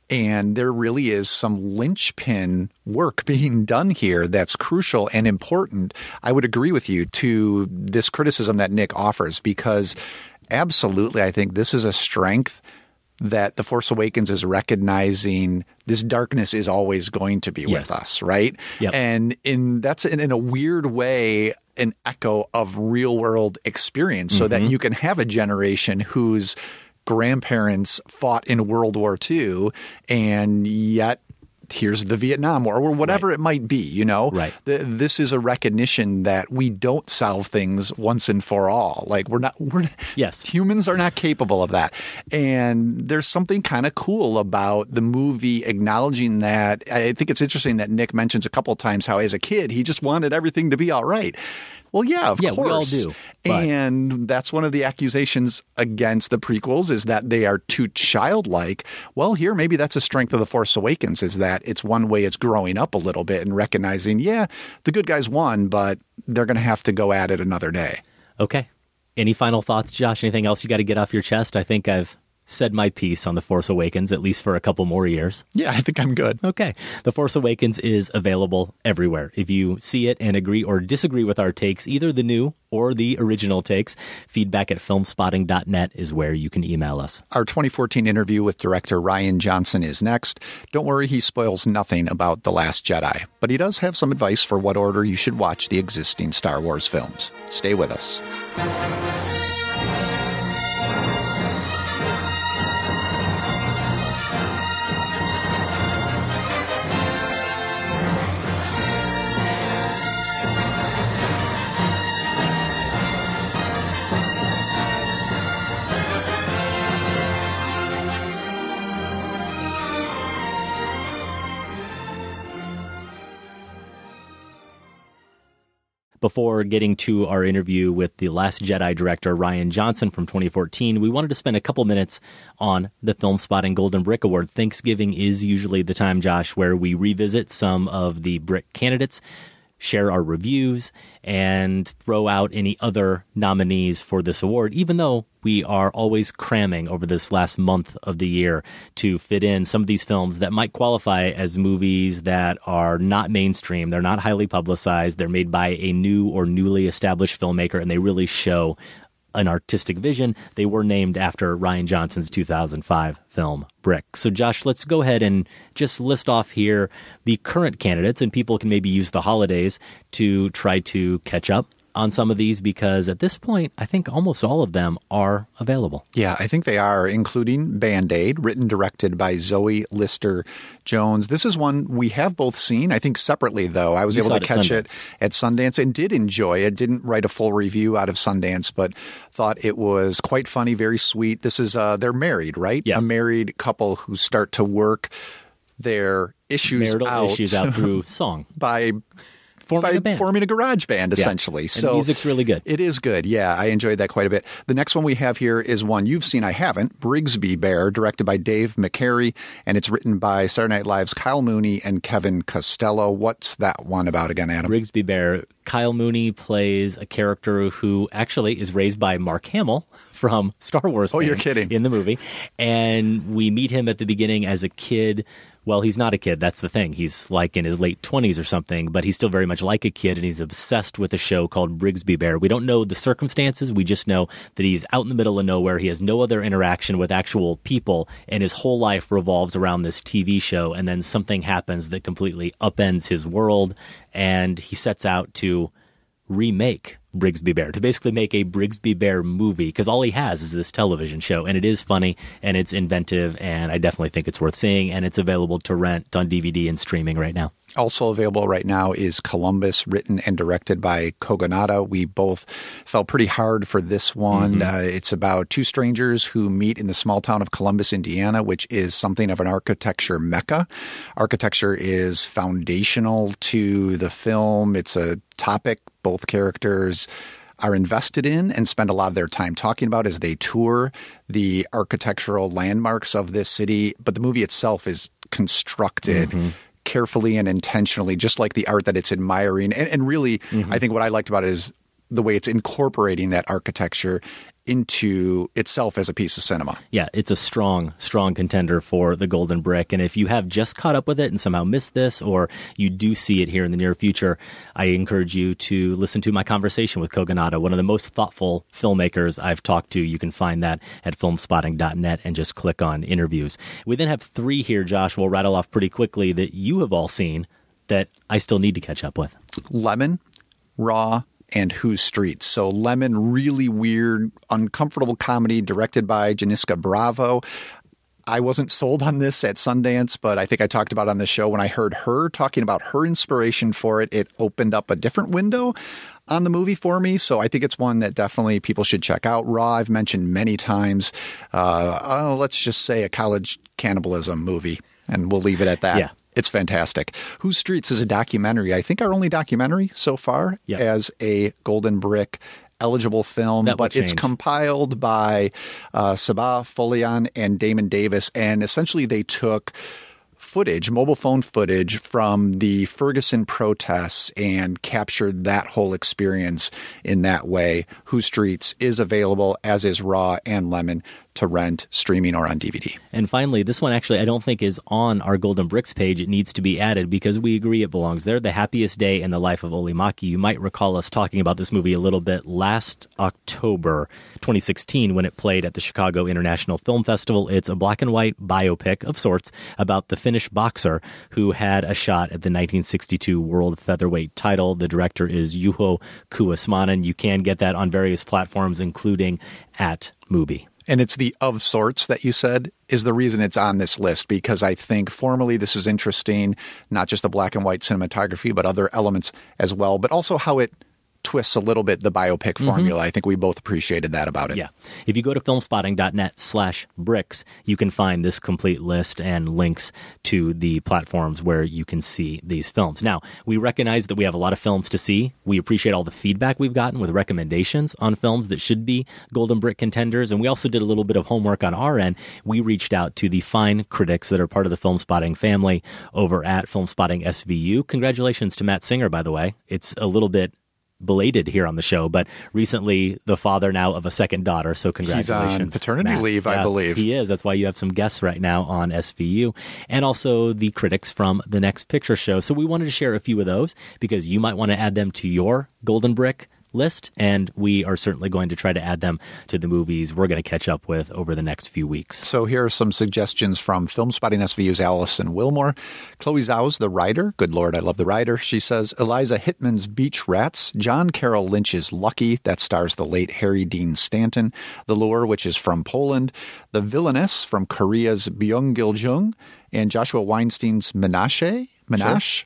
And there really is some linchpin work [LAUGHS] being done here that's crucial and important. I would agree with you to this criticism that Nick offers because absolutely, I think this is a strength that The Force Awakens is recognizing this darkness is always going to be Yes. with us, right? Yep. And in that's in, in a weird way, an echo of real world experience so that Mhm. you can have a generation whose grandparents fought in World War II and yet here's the Vietnam War or whatever it might be, you know? Right. Th- this is a recognition that we don't solve things once and for all. Like we're not we're Yes. humans are not capable of that. And there's something kind of cool about the movie acknowledging that. I think it's interesting that Nick mentions a couple of times how as a kid he just wanted everything to be all right. Well, yeah, of Yeah, we all course. do, but- And that's one of the accusations against the prequels is that they are too childlike. Well, here maybe that's a strength of the Force Awakens is that it's one way it's growing up a little bit and recognizing, yeah, the good guys won, but they're going to have to go at it another day. Okay. Any final thoughts, Josh? Anything else you got to get off your chest? I think I've said my piece on The Force Awakens, at least for a couple more years. Yeah, I think I'm good. Okay. The Force Awakens is available everywhere. If you see it and agree or disagree with our takes, either the new or the original takes, feedback at filmspotting.net is where you can email us. Our 2014 interview with director Rian Johnson is next. Don't worry, he spoils nothing about The Last Jedi, but he does have some advice for what order you should watch the existing Star Wars films. Stay with us. Before getting to our interview with the Last Jedi director Rian Johnson from 2014, we wanted to spend a couple minutes on the Filmspotting Golden Brick Award. Thanksgiving is usually the time, Josh, where we revisit some of the Brick candidates, share our reviews, and throw out any other nominees for this award, even though we are always cramming over this last month of the year to fit in some of these films that might qualify as movies that are not mainstream. They're not highly publicized. They're made by a new or newly established filmmaker, and they really show an artistic vision. They were named after Rian Johnson's 2005 film Brick. So, Josh, let's go ahead and just list off here the current candidates, and people can maybe use the holidays to try to catch up on some of these because at this point, I think almost all of them are available. Yeah, I think they are, including Band Aid, written directed by Zoe Lister Jones. This is one we have both seen, I think separately, though. I was You able to catch it at Sundance and did enjoy it. Didn't write a full review out of Sundance, but thought it was quite funny, very sweet. This is, uh, they're married, right? Yes. A married couple who start to work their issues Marital out, issues out through [LAUGHS] song. by Forming by a band. forming a garage band, Yeah. essentially. And So the music's really good. It is good. Yeah, I enjoyed that quite a bit. The next one we have here is one you've seen. I haven't. Brigsby Bear, directed by Dave McCary, and it's written by Saturday Night Live's Kyle Mooney and Kevin Costello. What's that one about again, Adam? Brigsby Bear. Kyle Mooney plays a character who actually is raised by Mark Hamill [LAUGHS] from Star Wars. Oh, you're kidding. In the movie. And we meet him at the beginning as a kid. Well, he's not a kid. That's the thing. He's like in his late 20s or something, but he's still very much like a kid, and he's obsessed with a show called Brigsby Bear. We don't know the circumstances. We just know that he's out in the middle of nowhere. He has no other interaction with actual people, and his whole life revolves around this TV show. And then something happens that completely upends his world, and he sets out to remake Brigsby Bear, to basically make a Brigsby Bear movie, because all he has is this television show, and it is funny and it's inventive, and I definitely think it's worth seeing, and it's available to rent on DVD and streaming right now. Also available right now is Columbus, written and directed by Kogonada. We both fell pretty hard for this one. Uh, it's about two strangers who meet in the small town of Columbus, Indiana, which is something of an architecture mecca. Architecture is foundational to the film. It's a topic both characters are invested in and spend a lot of their time talking about as they tour the architectural landmarks of this city. But the movie itself is constructed mm-hmm. carefully and intentionally, just like the art that it's admiring. And, and really, mm-hmm. I think what I liked about it is the way it's incorporating that architecture into itself as a piece of cinema. Yeah, it's a strong, strong contender for the Golden Brick. And if you have just caught up with it and somehow missed this, or you do see it here in the near future, I encourage you to listen to my conversation with Kogonada, one of the most thoughtful filmmakers I've talked to. You can find that at filmspotting.net and just click on interviews. We then have three here, Josh. We'll rattle off pretty quickly that you have all seen that I still need to catch up with. Lemon, Raw, and Whose Streets. So Lemon, really weird, uncomfortable comedy directed by Janicza Bravo. I wasn't sold on this at Sundance, but I think I talked about on the show when I heard her talking about her inspiration for it, it opened up a different window on the movie for me. So I think it's one that definitely people should check out. Raw, I've mentioned many times. Uh, oh, let's just say a college cannibalism movie, and we'll leave it at that. Yeah. It's fantastic. Whose Streets is a documentary. I think our only documentary so far Yep. as a Golden Brick eligible film, That but it's compiled by uh, Sabaah Folayan and Damon Davis, and essentially they took footage, mobile phone footage from the Ferguson protests and captured that whole experience in that way. Who Streets is available, as is Raw and Lemon, to rent, streaming, or on DVD. And finally, this one actually I don't think is on our Golden Bricks page. It needs to be added because we agree it belongs there. The Happiest Day in the Life of Olli Mäki. You might recall us talking about this movie a little bit last October 2016 when it played at the Chicago International Film Festival. It's a black and white biopic of sorts about the Finnish boxer who had a shot at the 1962 World Featherweight title. The director is Juho Kuosmanen. You can get that on various platforms, including at Mubi. And it's the of sorts that you said is the reason it's on this list because I think formally this is interesting, not just the black and white cinematography, but other elements as well, but also how it twists a little bit the biopic mm-hmm. formula. I think we both appreciated that about it. Yeah. If you go to filmspotting.net slash bricks, you can find this complete list and links to the platforms where you can see these films. Now, we recognize that we have a lot of films to see. We appreciate all the feedback we've gotten with recommendations on films that should be Golden Brick contenders. And we also did a little bit of homework on our end. We reached out to the fine critics that are part of the Filmspotting family over at Filmspotting SVU. Congratulations to Matt Singer, by the way. It's a little bit belated here on the show, but recently the father now of a second daughter. So congratulations. He's on paternity Matt. leave, I believe. He is. That's why you have some guests right now on SVU and also the critics from the next picture show. So we wanted to share a few of those because you might want to add them to your Golden Brick list and we are certainly going to try to add them to the movies we're going to catch up with over the next few weeks. So here are some suggestions from Filmspotting SVU's Alison Willmore. Chloe Zhao's The Rider. Good Lord, I love The Rider. She says Eliza Hittman's Beach Rats. John Carroll Lynch's Lucky. That stars the late Harry Dean Stanton. The Lure, which is from Poland. The Villainess from Korea's Byung Gil Jung. And Joshua Weinstein's Menashe. Menashe.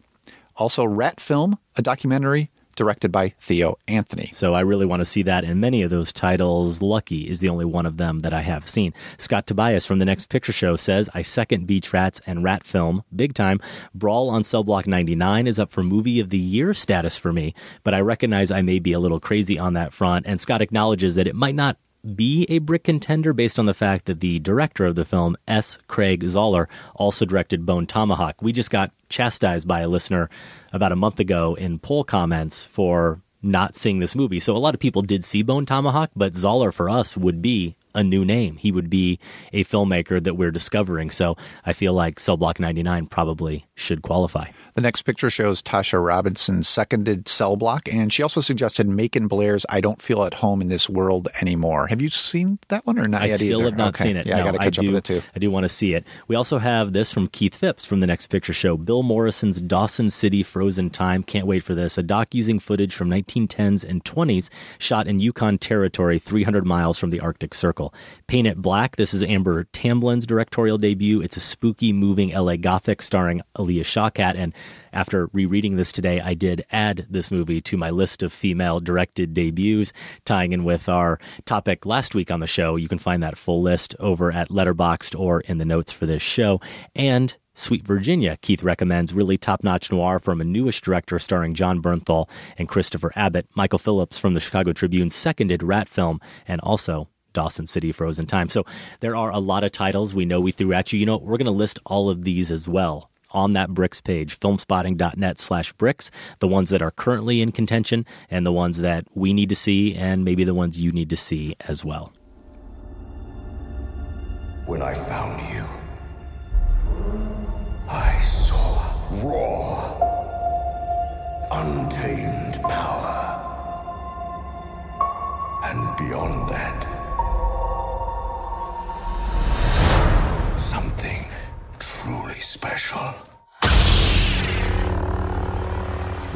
Also Rat Film, a documentary directed by Theo Anthony. So I really want to see that in many of those titles. Lucky is the only one of them that I have seen. Scott Tobias from the Next Picture Show says, I second Beach Rats and Rat Film, big time. Brawl on Cell Block 99 is up for Movie of the Year status for me, but I recognize I may be a little crazy on that front. And Scott acknowledges that it might not be a brick contender based on the fact that the director of the film, S. Craig Zahler, also directed Bone Tomahawk. We just got chastised by a listener about a month ago in poll comments for not seeing this movie. So a lot of people did see Bone Tomahawk, but Zahler for us would be a new name. He would be a filmmaker that we're discovering. So I feel like Cell Block 99 probably should qualify. The next picture shows Tasha Robinson's seconded Cell Block, and she also suggested Macon Blair's I Don't Feel at Home in This World Anymore. Have you seen that one or not I yet still either? have not Okay. seen it. Yeah, I got to catch up do, with it too. I do want to see it. We also have this from Keith Phipps from the Next Picture Show. Bill Morrison's Dawson City Frozen Time. Can't wait for this. A doc using footage from 1910s and 20s shot in Yukon Territory, 300 miles from the Arctic Circle. Paint It Black. This is Amber Tamblyn's directorial debut. It's a spooky, moving LA Gothic starring Alia Shawkat. And after rereading this today, I did add this movie to my list of female directed debuts, tying in with our topic last week on the show. You can find that full list over at Letterboxd or in the notes for this show. And Sweet Virginia, Keith recommends really top notch noir from a newish director starring Jon Bernthal and Christopher Abbott. Michael Phillips from the Chicago Tribune seconded Rat Film and also Dawson City Frozen Time. So there are a lot of titles we know we threw at you. You know, we're going to list all of these as well on that bricks page filmspotting.net slash bricks the ones that are currently in contention and the ones that we need to see and maybe the ones you need to see as well When I found you, I saw raw, untamed power. And beyond that,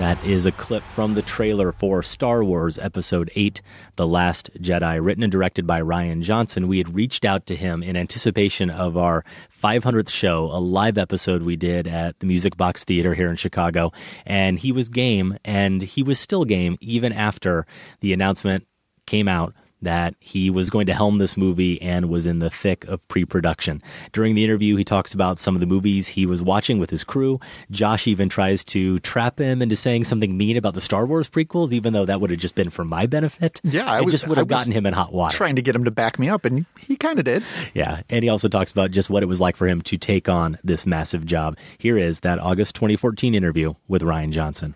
That is a clip from the trailer for Star Wars Episode 8, The Last Jedi, written and directed by Rian Johnson. We had reached out to him in anticipation of our 500th show, a live episode we did at the Music Box Theater here in Chicago. And he was game, and he was still game even after the announcement came out that he was going to helm this movie and was in the thick of pre production. During the interview, he talks about some of the movies he was watching with his crew. Josh even tries to trap him into saying something mean about the Star Wars prequels, even though that would have just been for my benefit. Yeah, I it was, just would have gotten him in hot water. Trying to get him to back me up, and he kind of did. Yeah, and he also talks about just what it was like for him to take on this massive job. Here is that August 2014 interview with Rian Johnson.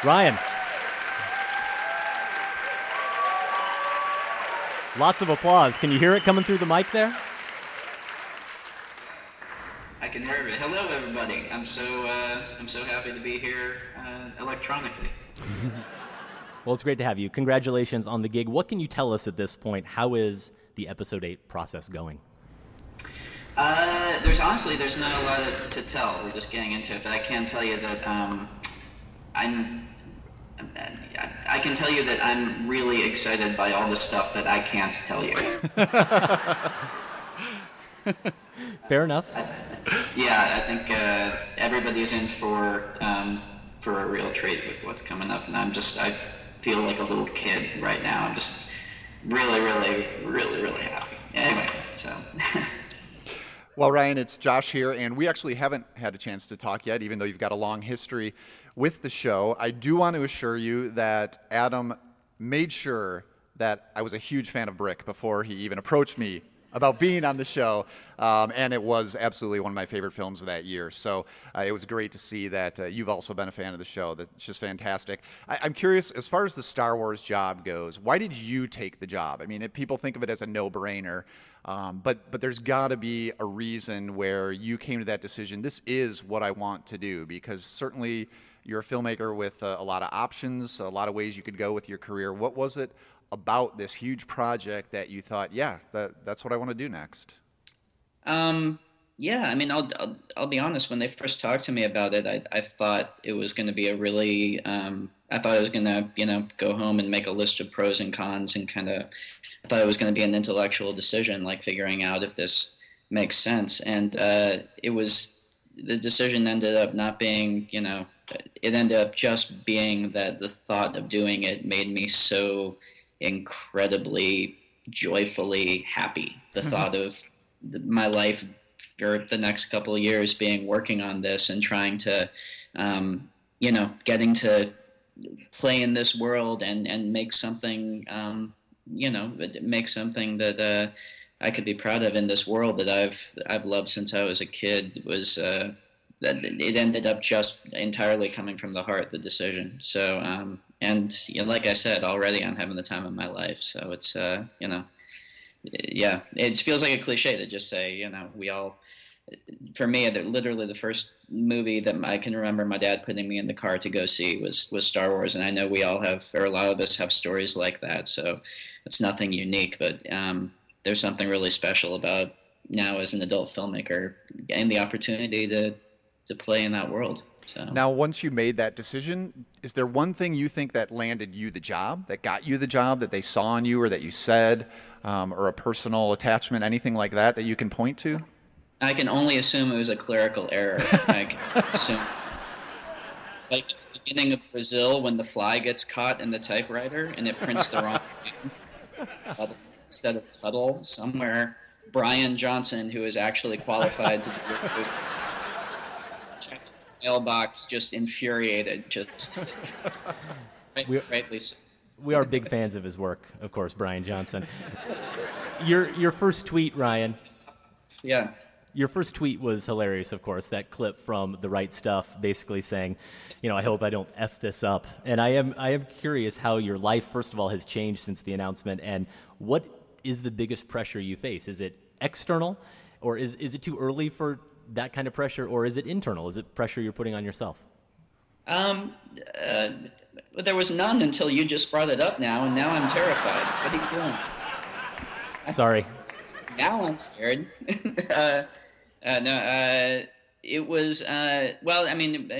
Rian. Lots of applause. Can you hear it coming through the mic there? I can hear it. Hello, everybody. I'm so uh, I'm so happy to be here uh, electronically. [LAUGHS] Well, it's great to have you. Congratulations on the gig. What can you tell us at this point? How is the episode eight process going? Uh, there's honestly there's not a lot to tell. We're just getting into it, but I can tell you that um, I'm. I- I can tell you that I'm really excited by all the stuff that I can't tell you. [LAUGHS] Fair enough. yeah, I think uh, everybody's in for um, for a real treat with what's coming up, and I'm just I feel like a little kid right now. I'm just really, really, really, really happy. Anyway, so. [LAUGHS] Well, Rian, it's Josh here, and we actually haven't had a chance to talk yet, even though you've got a long history with the show. I do want to assure you that Adam made sure that I was a huge fan of Brick before he even approached me about being on the show, um, and it was absolutely one of my favorite films of that year. So uh, it was great to see that uh, you've also been a fan of the show. That's just fantastic. I, I'm curious, as far as the Star Wars job goes, why did you take the job? I mean, if people think of it as a no-brainer, um, but but there's got to be a reason where you came to that decision. This is what I want to do because certainly you're a filmmaker with uh, a lot of options, a lot of ways you could go with your career. What was it about this huge project that you thought, yeah, that, that's what I want to do next? Um, yeah, I mean, I'll, I'll I'll be honest. When they first talked to me about it, I I thought it was going to be a really um, I thought I was going to you know go home and make a list of pros and cons and kind of I thought it was going to be an intellectual decision, like figuring out if this makes sense. And uh, it was the decision ended up not being you know it ended up just being that the thought of doing it made me so incredibly joyfully happy. The Mhm. thought of my life for the next couple of years being working on this and trying to, um, you know, getting to play in this world and, and make something, um, you know, make something that uh, I could be proud of in this world that I've I've loved since I was a kid was uh, it ended up just entirely coming from the heart, the decision. So, um, and you know, like I said, already I'm having the time of my life. So it's, uh, you know, yeah, it feels like a cliche to just say, you know, we all, for me, literally the first movie that I can remember my dad putting me in the car to go see was, was Star Wars. And I know we all have, or a lot of us have stories like that. So it's nothing unique, but, um, there's something really special about now as an adult filmmaker getting the opportunity to, to play in that world. So Now, once you made that decision, is there one thing you think that landed you the job, that got you the job, that they saw in you or that you said, um, or a personal attachment, anything like that that you can point to? I can only assume it was a clerical error. I can assume. Like at the beginning of Brazil, when the fly gets caught in the typewriter and it prints the wrong name [LAUGHS] instead of Tuttle, somewhere Brian Johnson, who is actually qualified to do this movie, checked his mailbox, just infuriated, just [LAUGHS] right, rightly so. We are big fans of his work, of course, Brian Johnson. [LAUGHS] Your your first tweet, Rian. Yeah. Your first tweet was hilarious, of course. That clip from the right stuff, basically saying, you know, I hope I don't f this up. And I am I am curious how your life, first of all, has changed since the announcement, and what is the biggest pressure you face? Is it external, or is is it too early for that kind of pressure, or is it internal? Is it pressure you're putting on yourself? Um, uh, there was none until you just brought it up now, and now I'm terrified. What are you doing? [LAUGHS] Sorry. now I'm scared. [LAUGHS] uh, uh, no, uh, it was uh, well. I mean,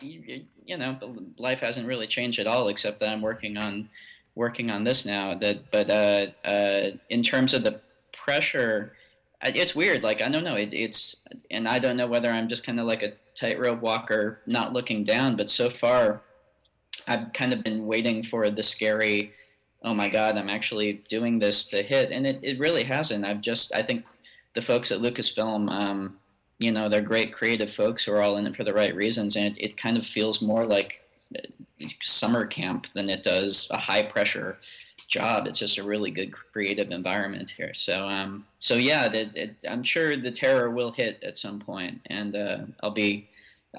you, you know, life hasn't really changed at all, except that I'm working on working on this now. That, but uh, uh, in terms of the pressure, it's weird. Like I don't know. It, it's and I don't know whether I'm just kind of like a tightrope walker, not looking down. But so far, I've kind of been waiting for the scary. Oh my God! I'm actually doing this to hit, and it, it really hasn't. I've just I think the folks at Lucasfilm, um, you know, they're great creative folks who are all in it for the right reasons, and it, it kind of feels more like uh, summer camp than it does a high pressure job. It's just a really good creative environment here. So, um, so yeah, it, I'm sure the terror will hit at some point, and uh, I'll be.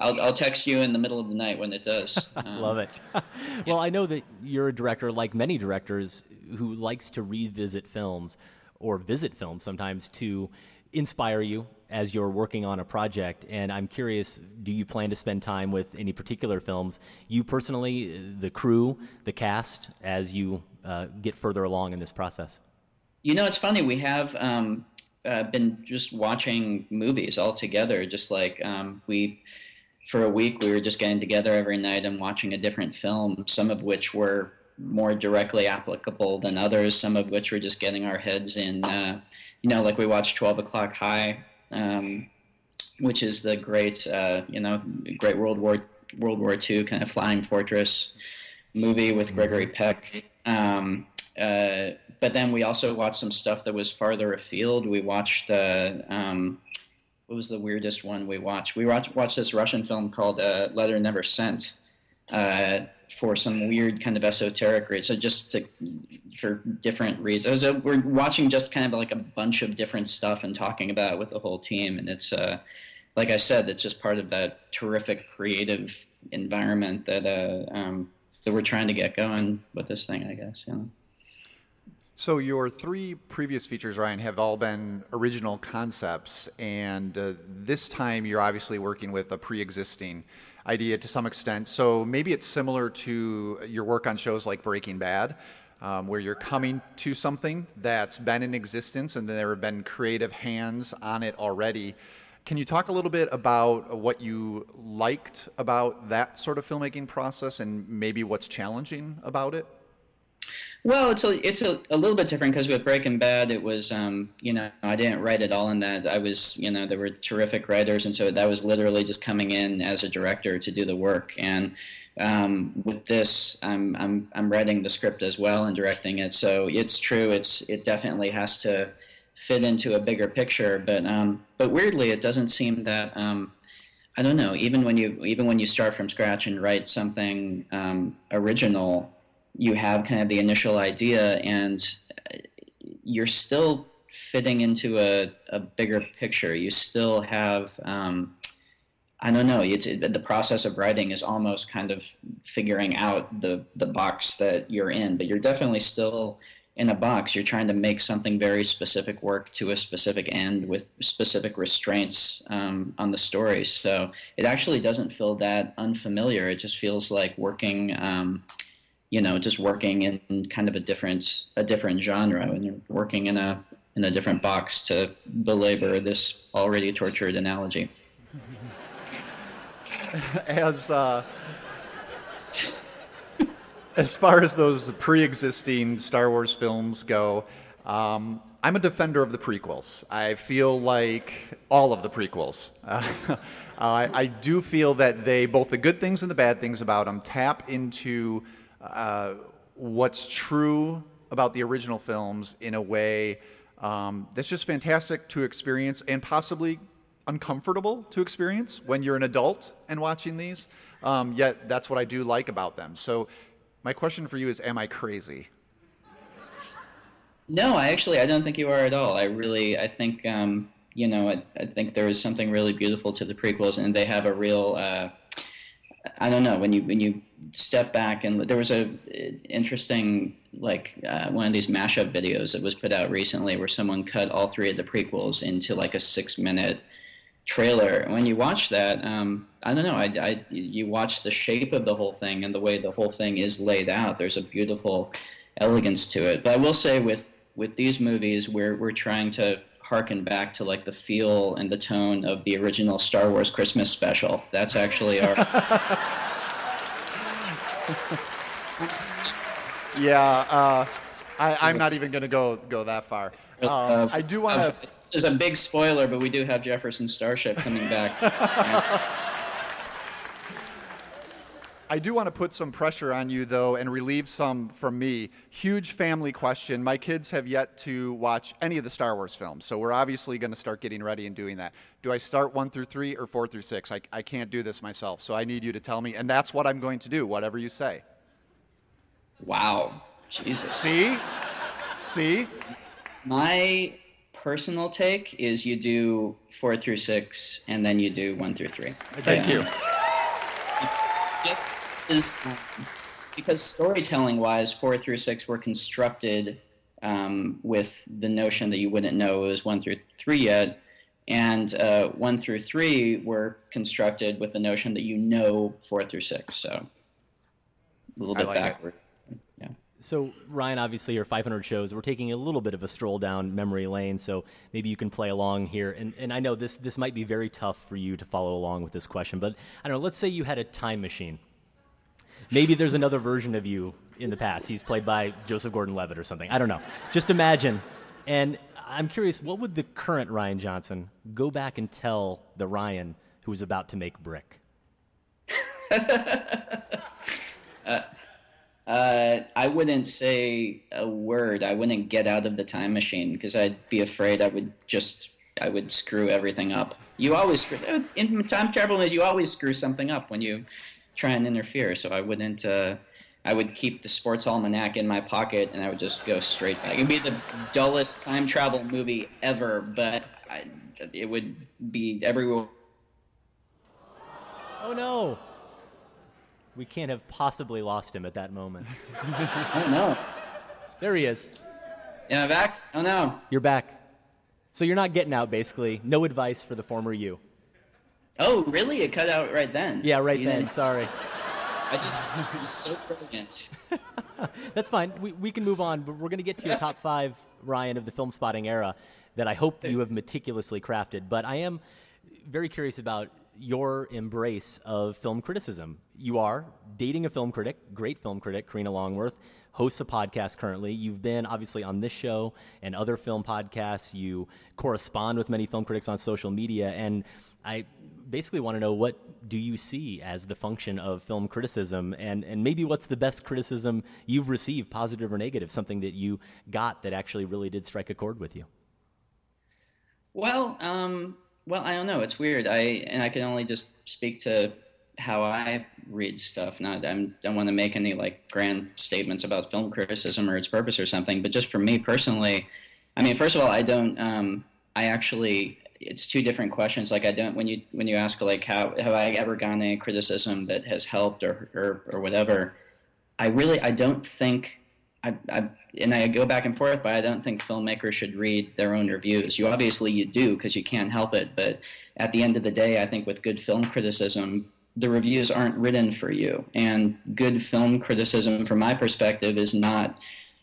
I'll, I'll text you in the middle of the night when it does. [LAUGHS] Um, Love it. [LAUGHS] well, I know that you're a director, like many directors, who likes to revisit films or visit films sometimes to inspire you as you're working on a project. And I'm curious, do you plan to spend time with any particular films? You personally, the crew, the cast, as you uh, get further along in this process? You know, it's funny. We have um, uh, been just watching movies all together. Just like um, we, for a week, we were just getting together every night and watching a different film. Some of which were more directly applicable than others. Some of which were just getting our heads in. Uh, you know, like we watched Twelve O'clock High, um, which is the great, uh, you know, great World War World War II kind of flying fortress movie with Gregory Peck. Um, uh, but then we also watched some stuff that was farther afield. We watched uh, um, what was the weirdest one we watched? We watched watched this Russian film called uh, Letter Never Sent uh, for some weird kind of esoteric reason. So just to, for different reasons, so we're watching just kind of like a bunch of different stuff and talking about it with the whole team. And it's uh, like I said, it's just part of that terrific creative environment that uh, um, that we're trying to get going with this thing, I guess. You know. So your three previous features, Rian, have all been original concepts, and uh, this time you're obviously working with a pre-existing idea to some extent. So maybe it's similar to your work on shows like Breaking Bad, um, where you're coming to something that's been in existence, and there have been creative hands on it already. Can you talk a little bit about what you liked about that sort of filmmaking process, and maybe what's challenging about it? Well, it's a it's a, a little bit different because with Breaking Bad, it was um, you know I didn't write it all in that. I was you know there were terrific writers, and so that was literally just coming in as a director to do the work. And um, with this, I'm I'm I'm writing the script as well and directing it. So it's true. It's it definitely has to fit into a bigger picture. But um, but weirdly, it doesn't seem that. Um, I don't know. Even when you even when you start from scratch and write something um, original, you have kind of the initial idea and you're still fitting into a, a bigger picture. You still have, um, I don't know, it's, it, the process of writing is almost kind of figuring out the, the box that you're in, but you're definitely still in a box. You're trying to make something very specific work to a specific end with specific restraints um, on the story. So it actually doesn't feel that unfamiliar. It just feels like working. Um, you know, just working in kind of a different a different genre and working in a in a different box to belabor this already tortured analogy. [LAUGHS] As uh, as far as those pre-existing Star Wars films go, um, I'm a defender of the prequels. I feel like all of the prequels. [LAUGHS] Uh, I, I do feel that they, both the good things and the bad things about them, tap into uh, what's true about the original films in a way um, that's just fantastic to experience and possibly uncomfortable to experience when you're an adult and watching these. Um, yet that's what I do like about them. So, my question for you is Am I crazy? No, I actually I don't think you are at all. I really I think um, you know I, I think there is something really beautiful to the prequels, and they have a real uh, I don't know when you when you step back and there was a interesting like uh, one of these mashup videos that was put out recently where someone cut all three of the prequels into like a six minute trailer. when you watch that, um, I don't know, I, I, you watch the shape of the whole thing and the way the whole thing is laid out. There's a beautiful elegance to it. But I will say with with these movies, we're we're trying to harken back to like the feel and the tone of the original Star Wars Christmas special. That's actually our. [LAUGHS] yeah, uh, I, I'm not even going to go go that far. Um, Uh, I do want to. This is a big spoiler, but we do have Jefferson Starship coming back. [LAUGHS] I do want to put some pressure on you, though, and relieve some from me. Huge family question. My kids have yet to watch any of the Star Wars films, so we're obviously going to start getting ready and doing that. Do I start one through three or four through six? I, I can't do this myself, so I need you to tell me, and that's what I'm going to do, whatever you say. Wow. Jesus. See? See? My personal take is you do four through six, and then you do one through three. Thank you. Just is because storytelling wise, four through six were constructed um, with the notion that you wouldn't know it was one through three yet, and uh, one through three were constructed with the notion that you know four through six. So a little bit like backward. Yeah. So, Rian, obviously, your 500 shows, we're taking a little bit of a stroll down memory lane, so maybe you can play along here. And, and I know this, this might be very tough for you to follow along with this question, but I don't know, let's say you had a time machine. Maybe there's another version of you in the past. He's played by Joseph Gordon Levitt or something. I don't know. Just imagine. And I'm curious, what would the current Rian Johnson go back and tell the Rian who was about to make brick? [LAUGHS] Uh, I wouldn't say a word. I wouldn't get out of the time machine because I'd be afraid I would just I would screw everything up. You always screw in time travel is you always screw something up when you try and interfere. So I wouldn't. Uh, I would keep the sports almanac in my pocket and I would just go straight back. It'd be the dullest time travel movie ever, but I, it would be everyone. Oh no! We can't have possibly lost him at that moment. [LAUGHS] oh no! There he is. Am I back? Oh no! You're back. So you're not getting out, basically. No advice for the former you. Oh really? It cut out right then. Yeah, right You then. didn't- Sorry. I just [LAUGHS] so brilliant. [LAUGHS] That's fine. We, we can move on, but we're going to get to your top five, Rian, of the Filmspotting era that I hope you have meticulously crafted. But I am very curious about your embrace of film criticism. You are dating a film critic, great film critic, Karina Longworth, hosts a podcast currently. You've been obviously on this show and other film podcasts. You correspond with many film critics on social media. And I basically want to know what do you see as the function of film criticism and, and maybe what's the best criticism you've received, positive or negative, something that you got that actually really did strike a chord with you? Well, um, well, I don't know. It's weird. I and I can only just speak to how I read stuff. Not I don't want to make any like grand statements about film criticism or its purpose or something. But just for me personally, I mean, first of all, I don't. Um, I actually, it's two different questions. Like I don't when you when you ask like how have I ever gotten any criticism that has helped or or, or whatever. I really I don't think I, I and I go back and forth, but I don't think filmmakers should read their own reviews. You obviously you do because you can't help it, but at the end of the day, I think with good film criticism, the reviews aren't written for you. And good film criticism, from my perspective, is not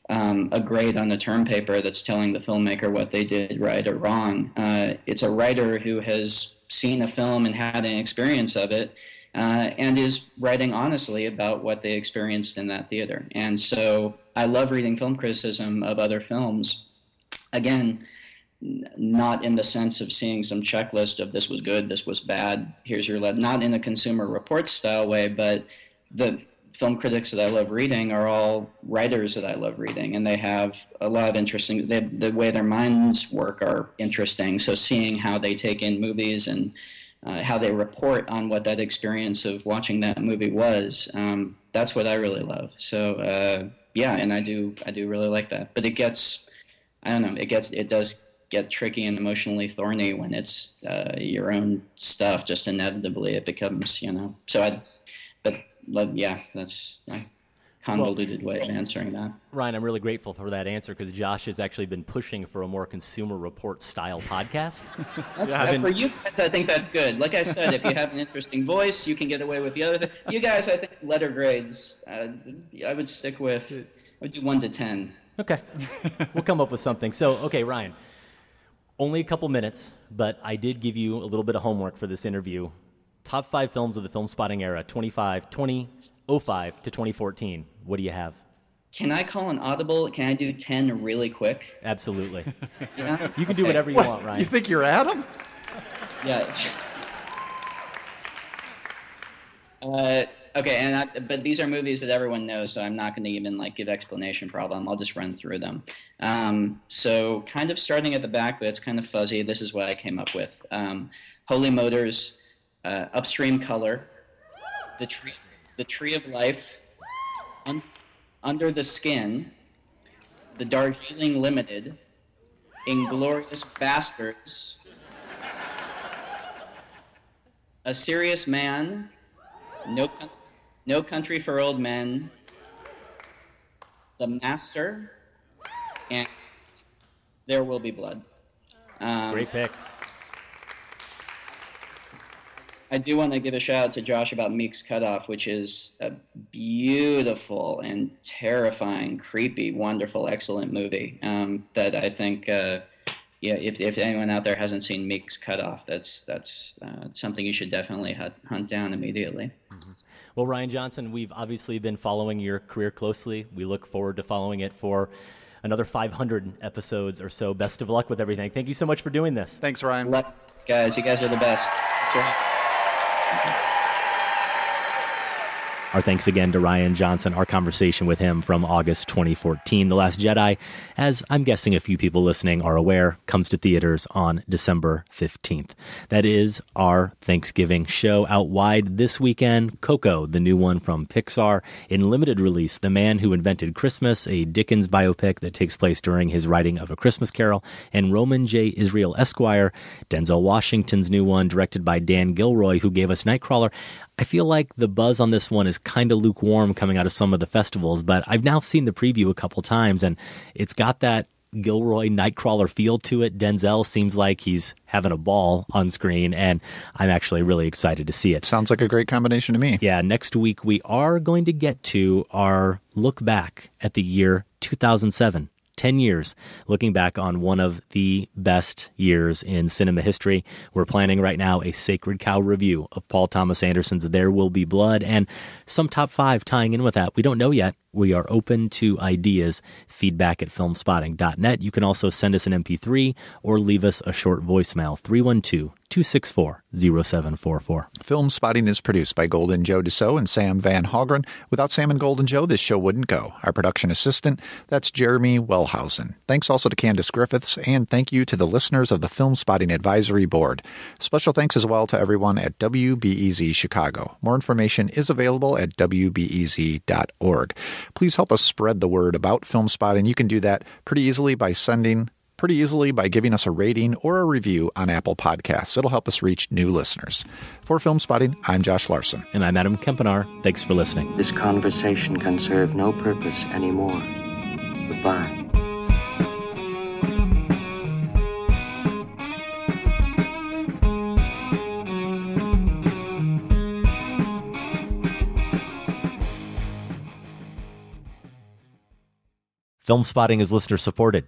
um, a grade on the term paper that's telling the filmmaker what they did right or wrong. Uh, it's a writer who has seen a film and had an experience of it uh, and is writing honestly about what they experienced in that theater. And so I love reading film criticism of other films. Again, not in the sense of seeing some checklist of this was good, this was bad, here's your lead. Not in a consumer report style way, but the film critics that I love reading are all writers that I love reading, and they have a lot of interesting. They, the way their minds work are interesting. So seeing how they take in movies and uh, how they report on what that experience of watching that movie was. Um, that's what I really love. So uh, yeah, and I do I do really like that. But it gets I don't know it gets it does get tricky and emotionally thorny when it's uh, your own stuff. Just inevitably it becomes you know. So I but yeah, that's a convoluted way of answering that. Rian, I'm really grateful for that answer because Josh has actually been pushing for a more consumer report style podcast. [LAUGHS] That's, I've uh, been- for you, guys, I think that's good. Like I said, if you have an interesting voice, you can get away with the other thing. You guys, I think letter grades, uh, I would stick with, I would do one to ten. Okay. we'll come up with something. So, okay, Rian, only a couple minutes, but I did give you a little bit of homework for this interview. Top five films of the Filmspotting era, 25, 2005 to 2014. What do you have? Can I call an audible? Can I do 10 really quick? Absolutely. [LAUGHS] Yeah? You can do Okay. whatever you What, want, Rian. You think you're Adam? Yeah. [LAUGHS] Uh, okay, and I, but these are movies that everyone knows, so I'm not going to even like give explanation for all of them. I'll just run through them. Um, so, kind of starting at the back, but it's kind of fuzzy. This is what I came up with: um, Holy Motors, uh, Upstream Color, the tree, the Tree of Life, Un- Under the Skin, the Darjeeling Limited, Inglourious Basterds. A Serious Man, No, Coun- no Country for Old Men, The Master, and There Will Be Blood. Um, Great picks. I do want to give a shout out to Josh about Meek's Cutoff, which is a beautiful and terrifying, creepy, wonderful, excellent movie um, that I think, uh, yeah, if, if anyone out there hasn't seen Meek's Cutoff, that's that's uh, something you should definitely hunt, hunt down immediately. Well, Rian Johnson, we've obviously been following your career closely. We look forward to following it for another 500 episodes or so. Best of luck with everything. Thank you so much for doing this. Thanks, Rian. Love guys. You guys are the best. That's right. Our thanks again to Rian Johnson, our conversation with him from August 2014. The Last Jedi, as I'm guessing a few people listening are aware, comes to theaters on December 15th. That is our Thanksgiving show out wide this weekend. Coco, the new one from Pixar, in limited release, The Man Who Invented Christmas, a Dickens biopic that takes place during his writing of A Christmas Carol, and Roman J. Israel Esquire, Denzel Washington's new one, directed by Dan Gilroy, who gave us Nightcrawler. I feel like the buzz on this one is kind of lukewarm coming out of some of the festivals, but I've now seen the preview a couple times and it's got that Gilroy Nightcrawler feel to it. Denzel seems like he's having a ball on screen, and I'm actually really excited to see it. Sounds like a great combination to me. Yeah, next week we are going to get to our look back at the year 2007. 10 years looking back on one of the best years in cinema history. We're planning right now a Sacred Cow review of Paul Thomas Anderson's There Will Be Blood and some top five tying in with that. We don't know yet. We are open to ideas. Feedback at filmspotting.net. You can also send us an MP3 or leave us a short voicemail 312 264 0744. Filmspotting is produced by Golden Joe Deso and Sam Van Hallgren. Without Sam and Golden Joe, this show wouldn't go. Our production assistant, that's Jeremy Wellhausen. Thanks also to Candace Griffiths, and thank you to the listeners of the Filmspotting Advisory Board. Special thanks as well to everyone at WBEZ Chicago. More information is available at WBEZ.org. Please help us spread the word about Filmspotting. You can do that pretty easily by sending pretty easily by giving us a rating or a review on Apple Podcasts. It'll help us reach new listeners. For Filmspotting, I'm Josh Larsen. And I'm Adam Kempenaar. Thanks for listening. This conversation can serve no purpose anymore. Goodbye. Filmspotting is listener supported.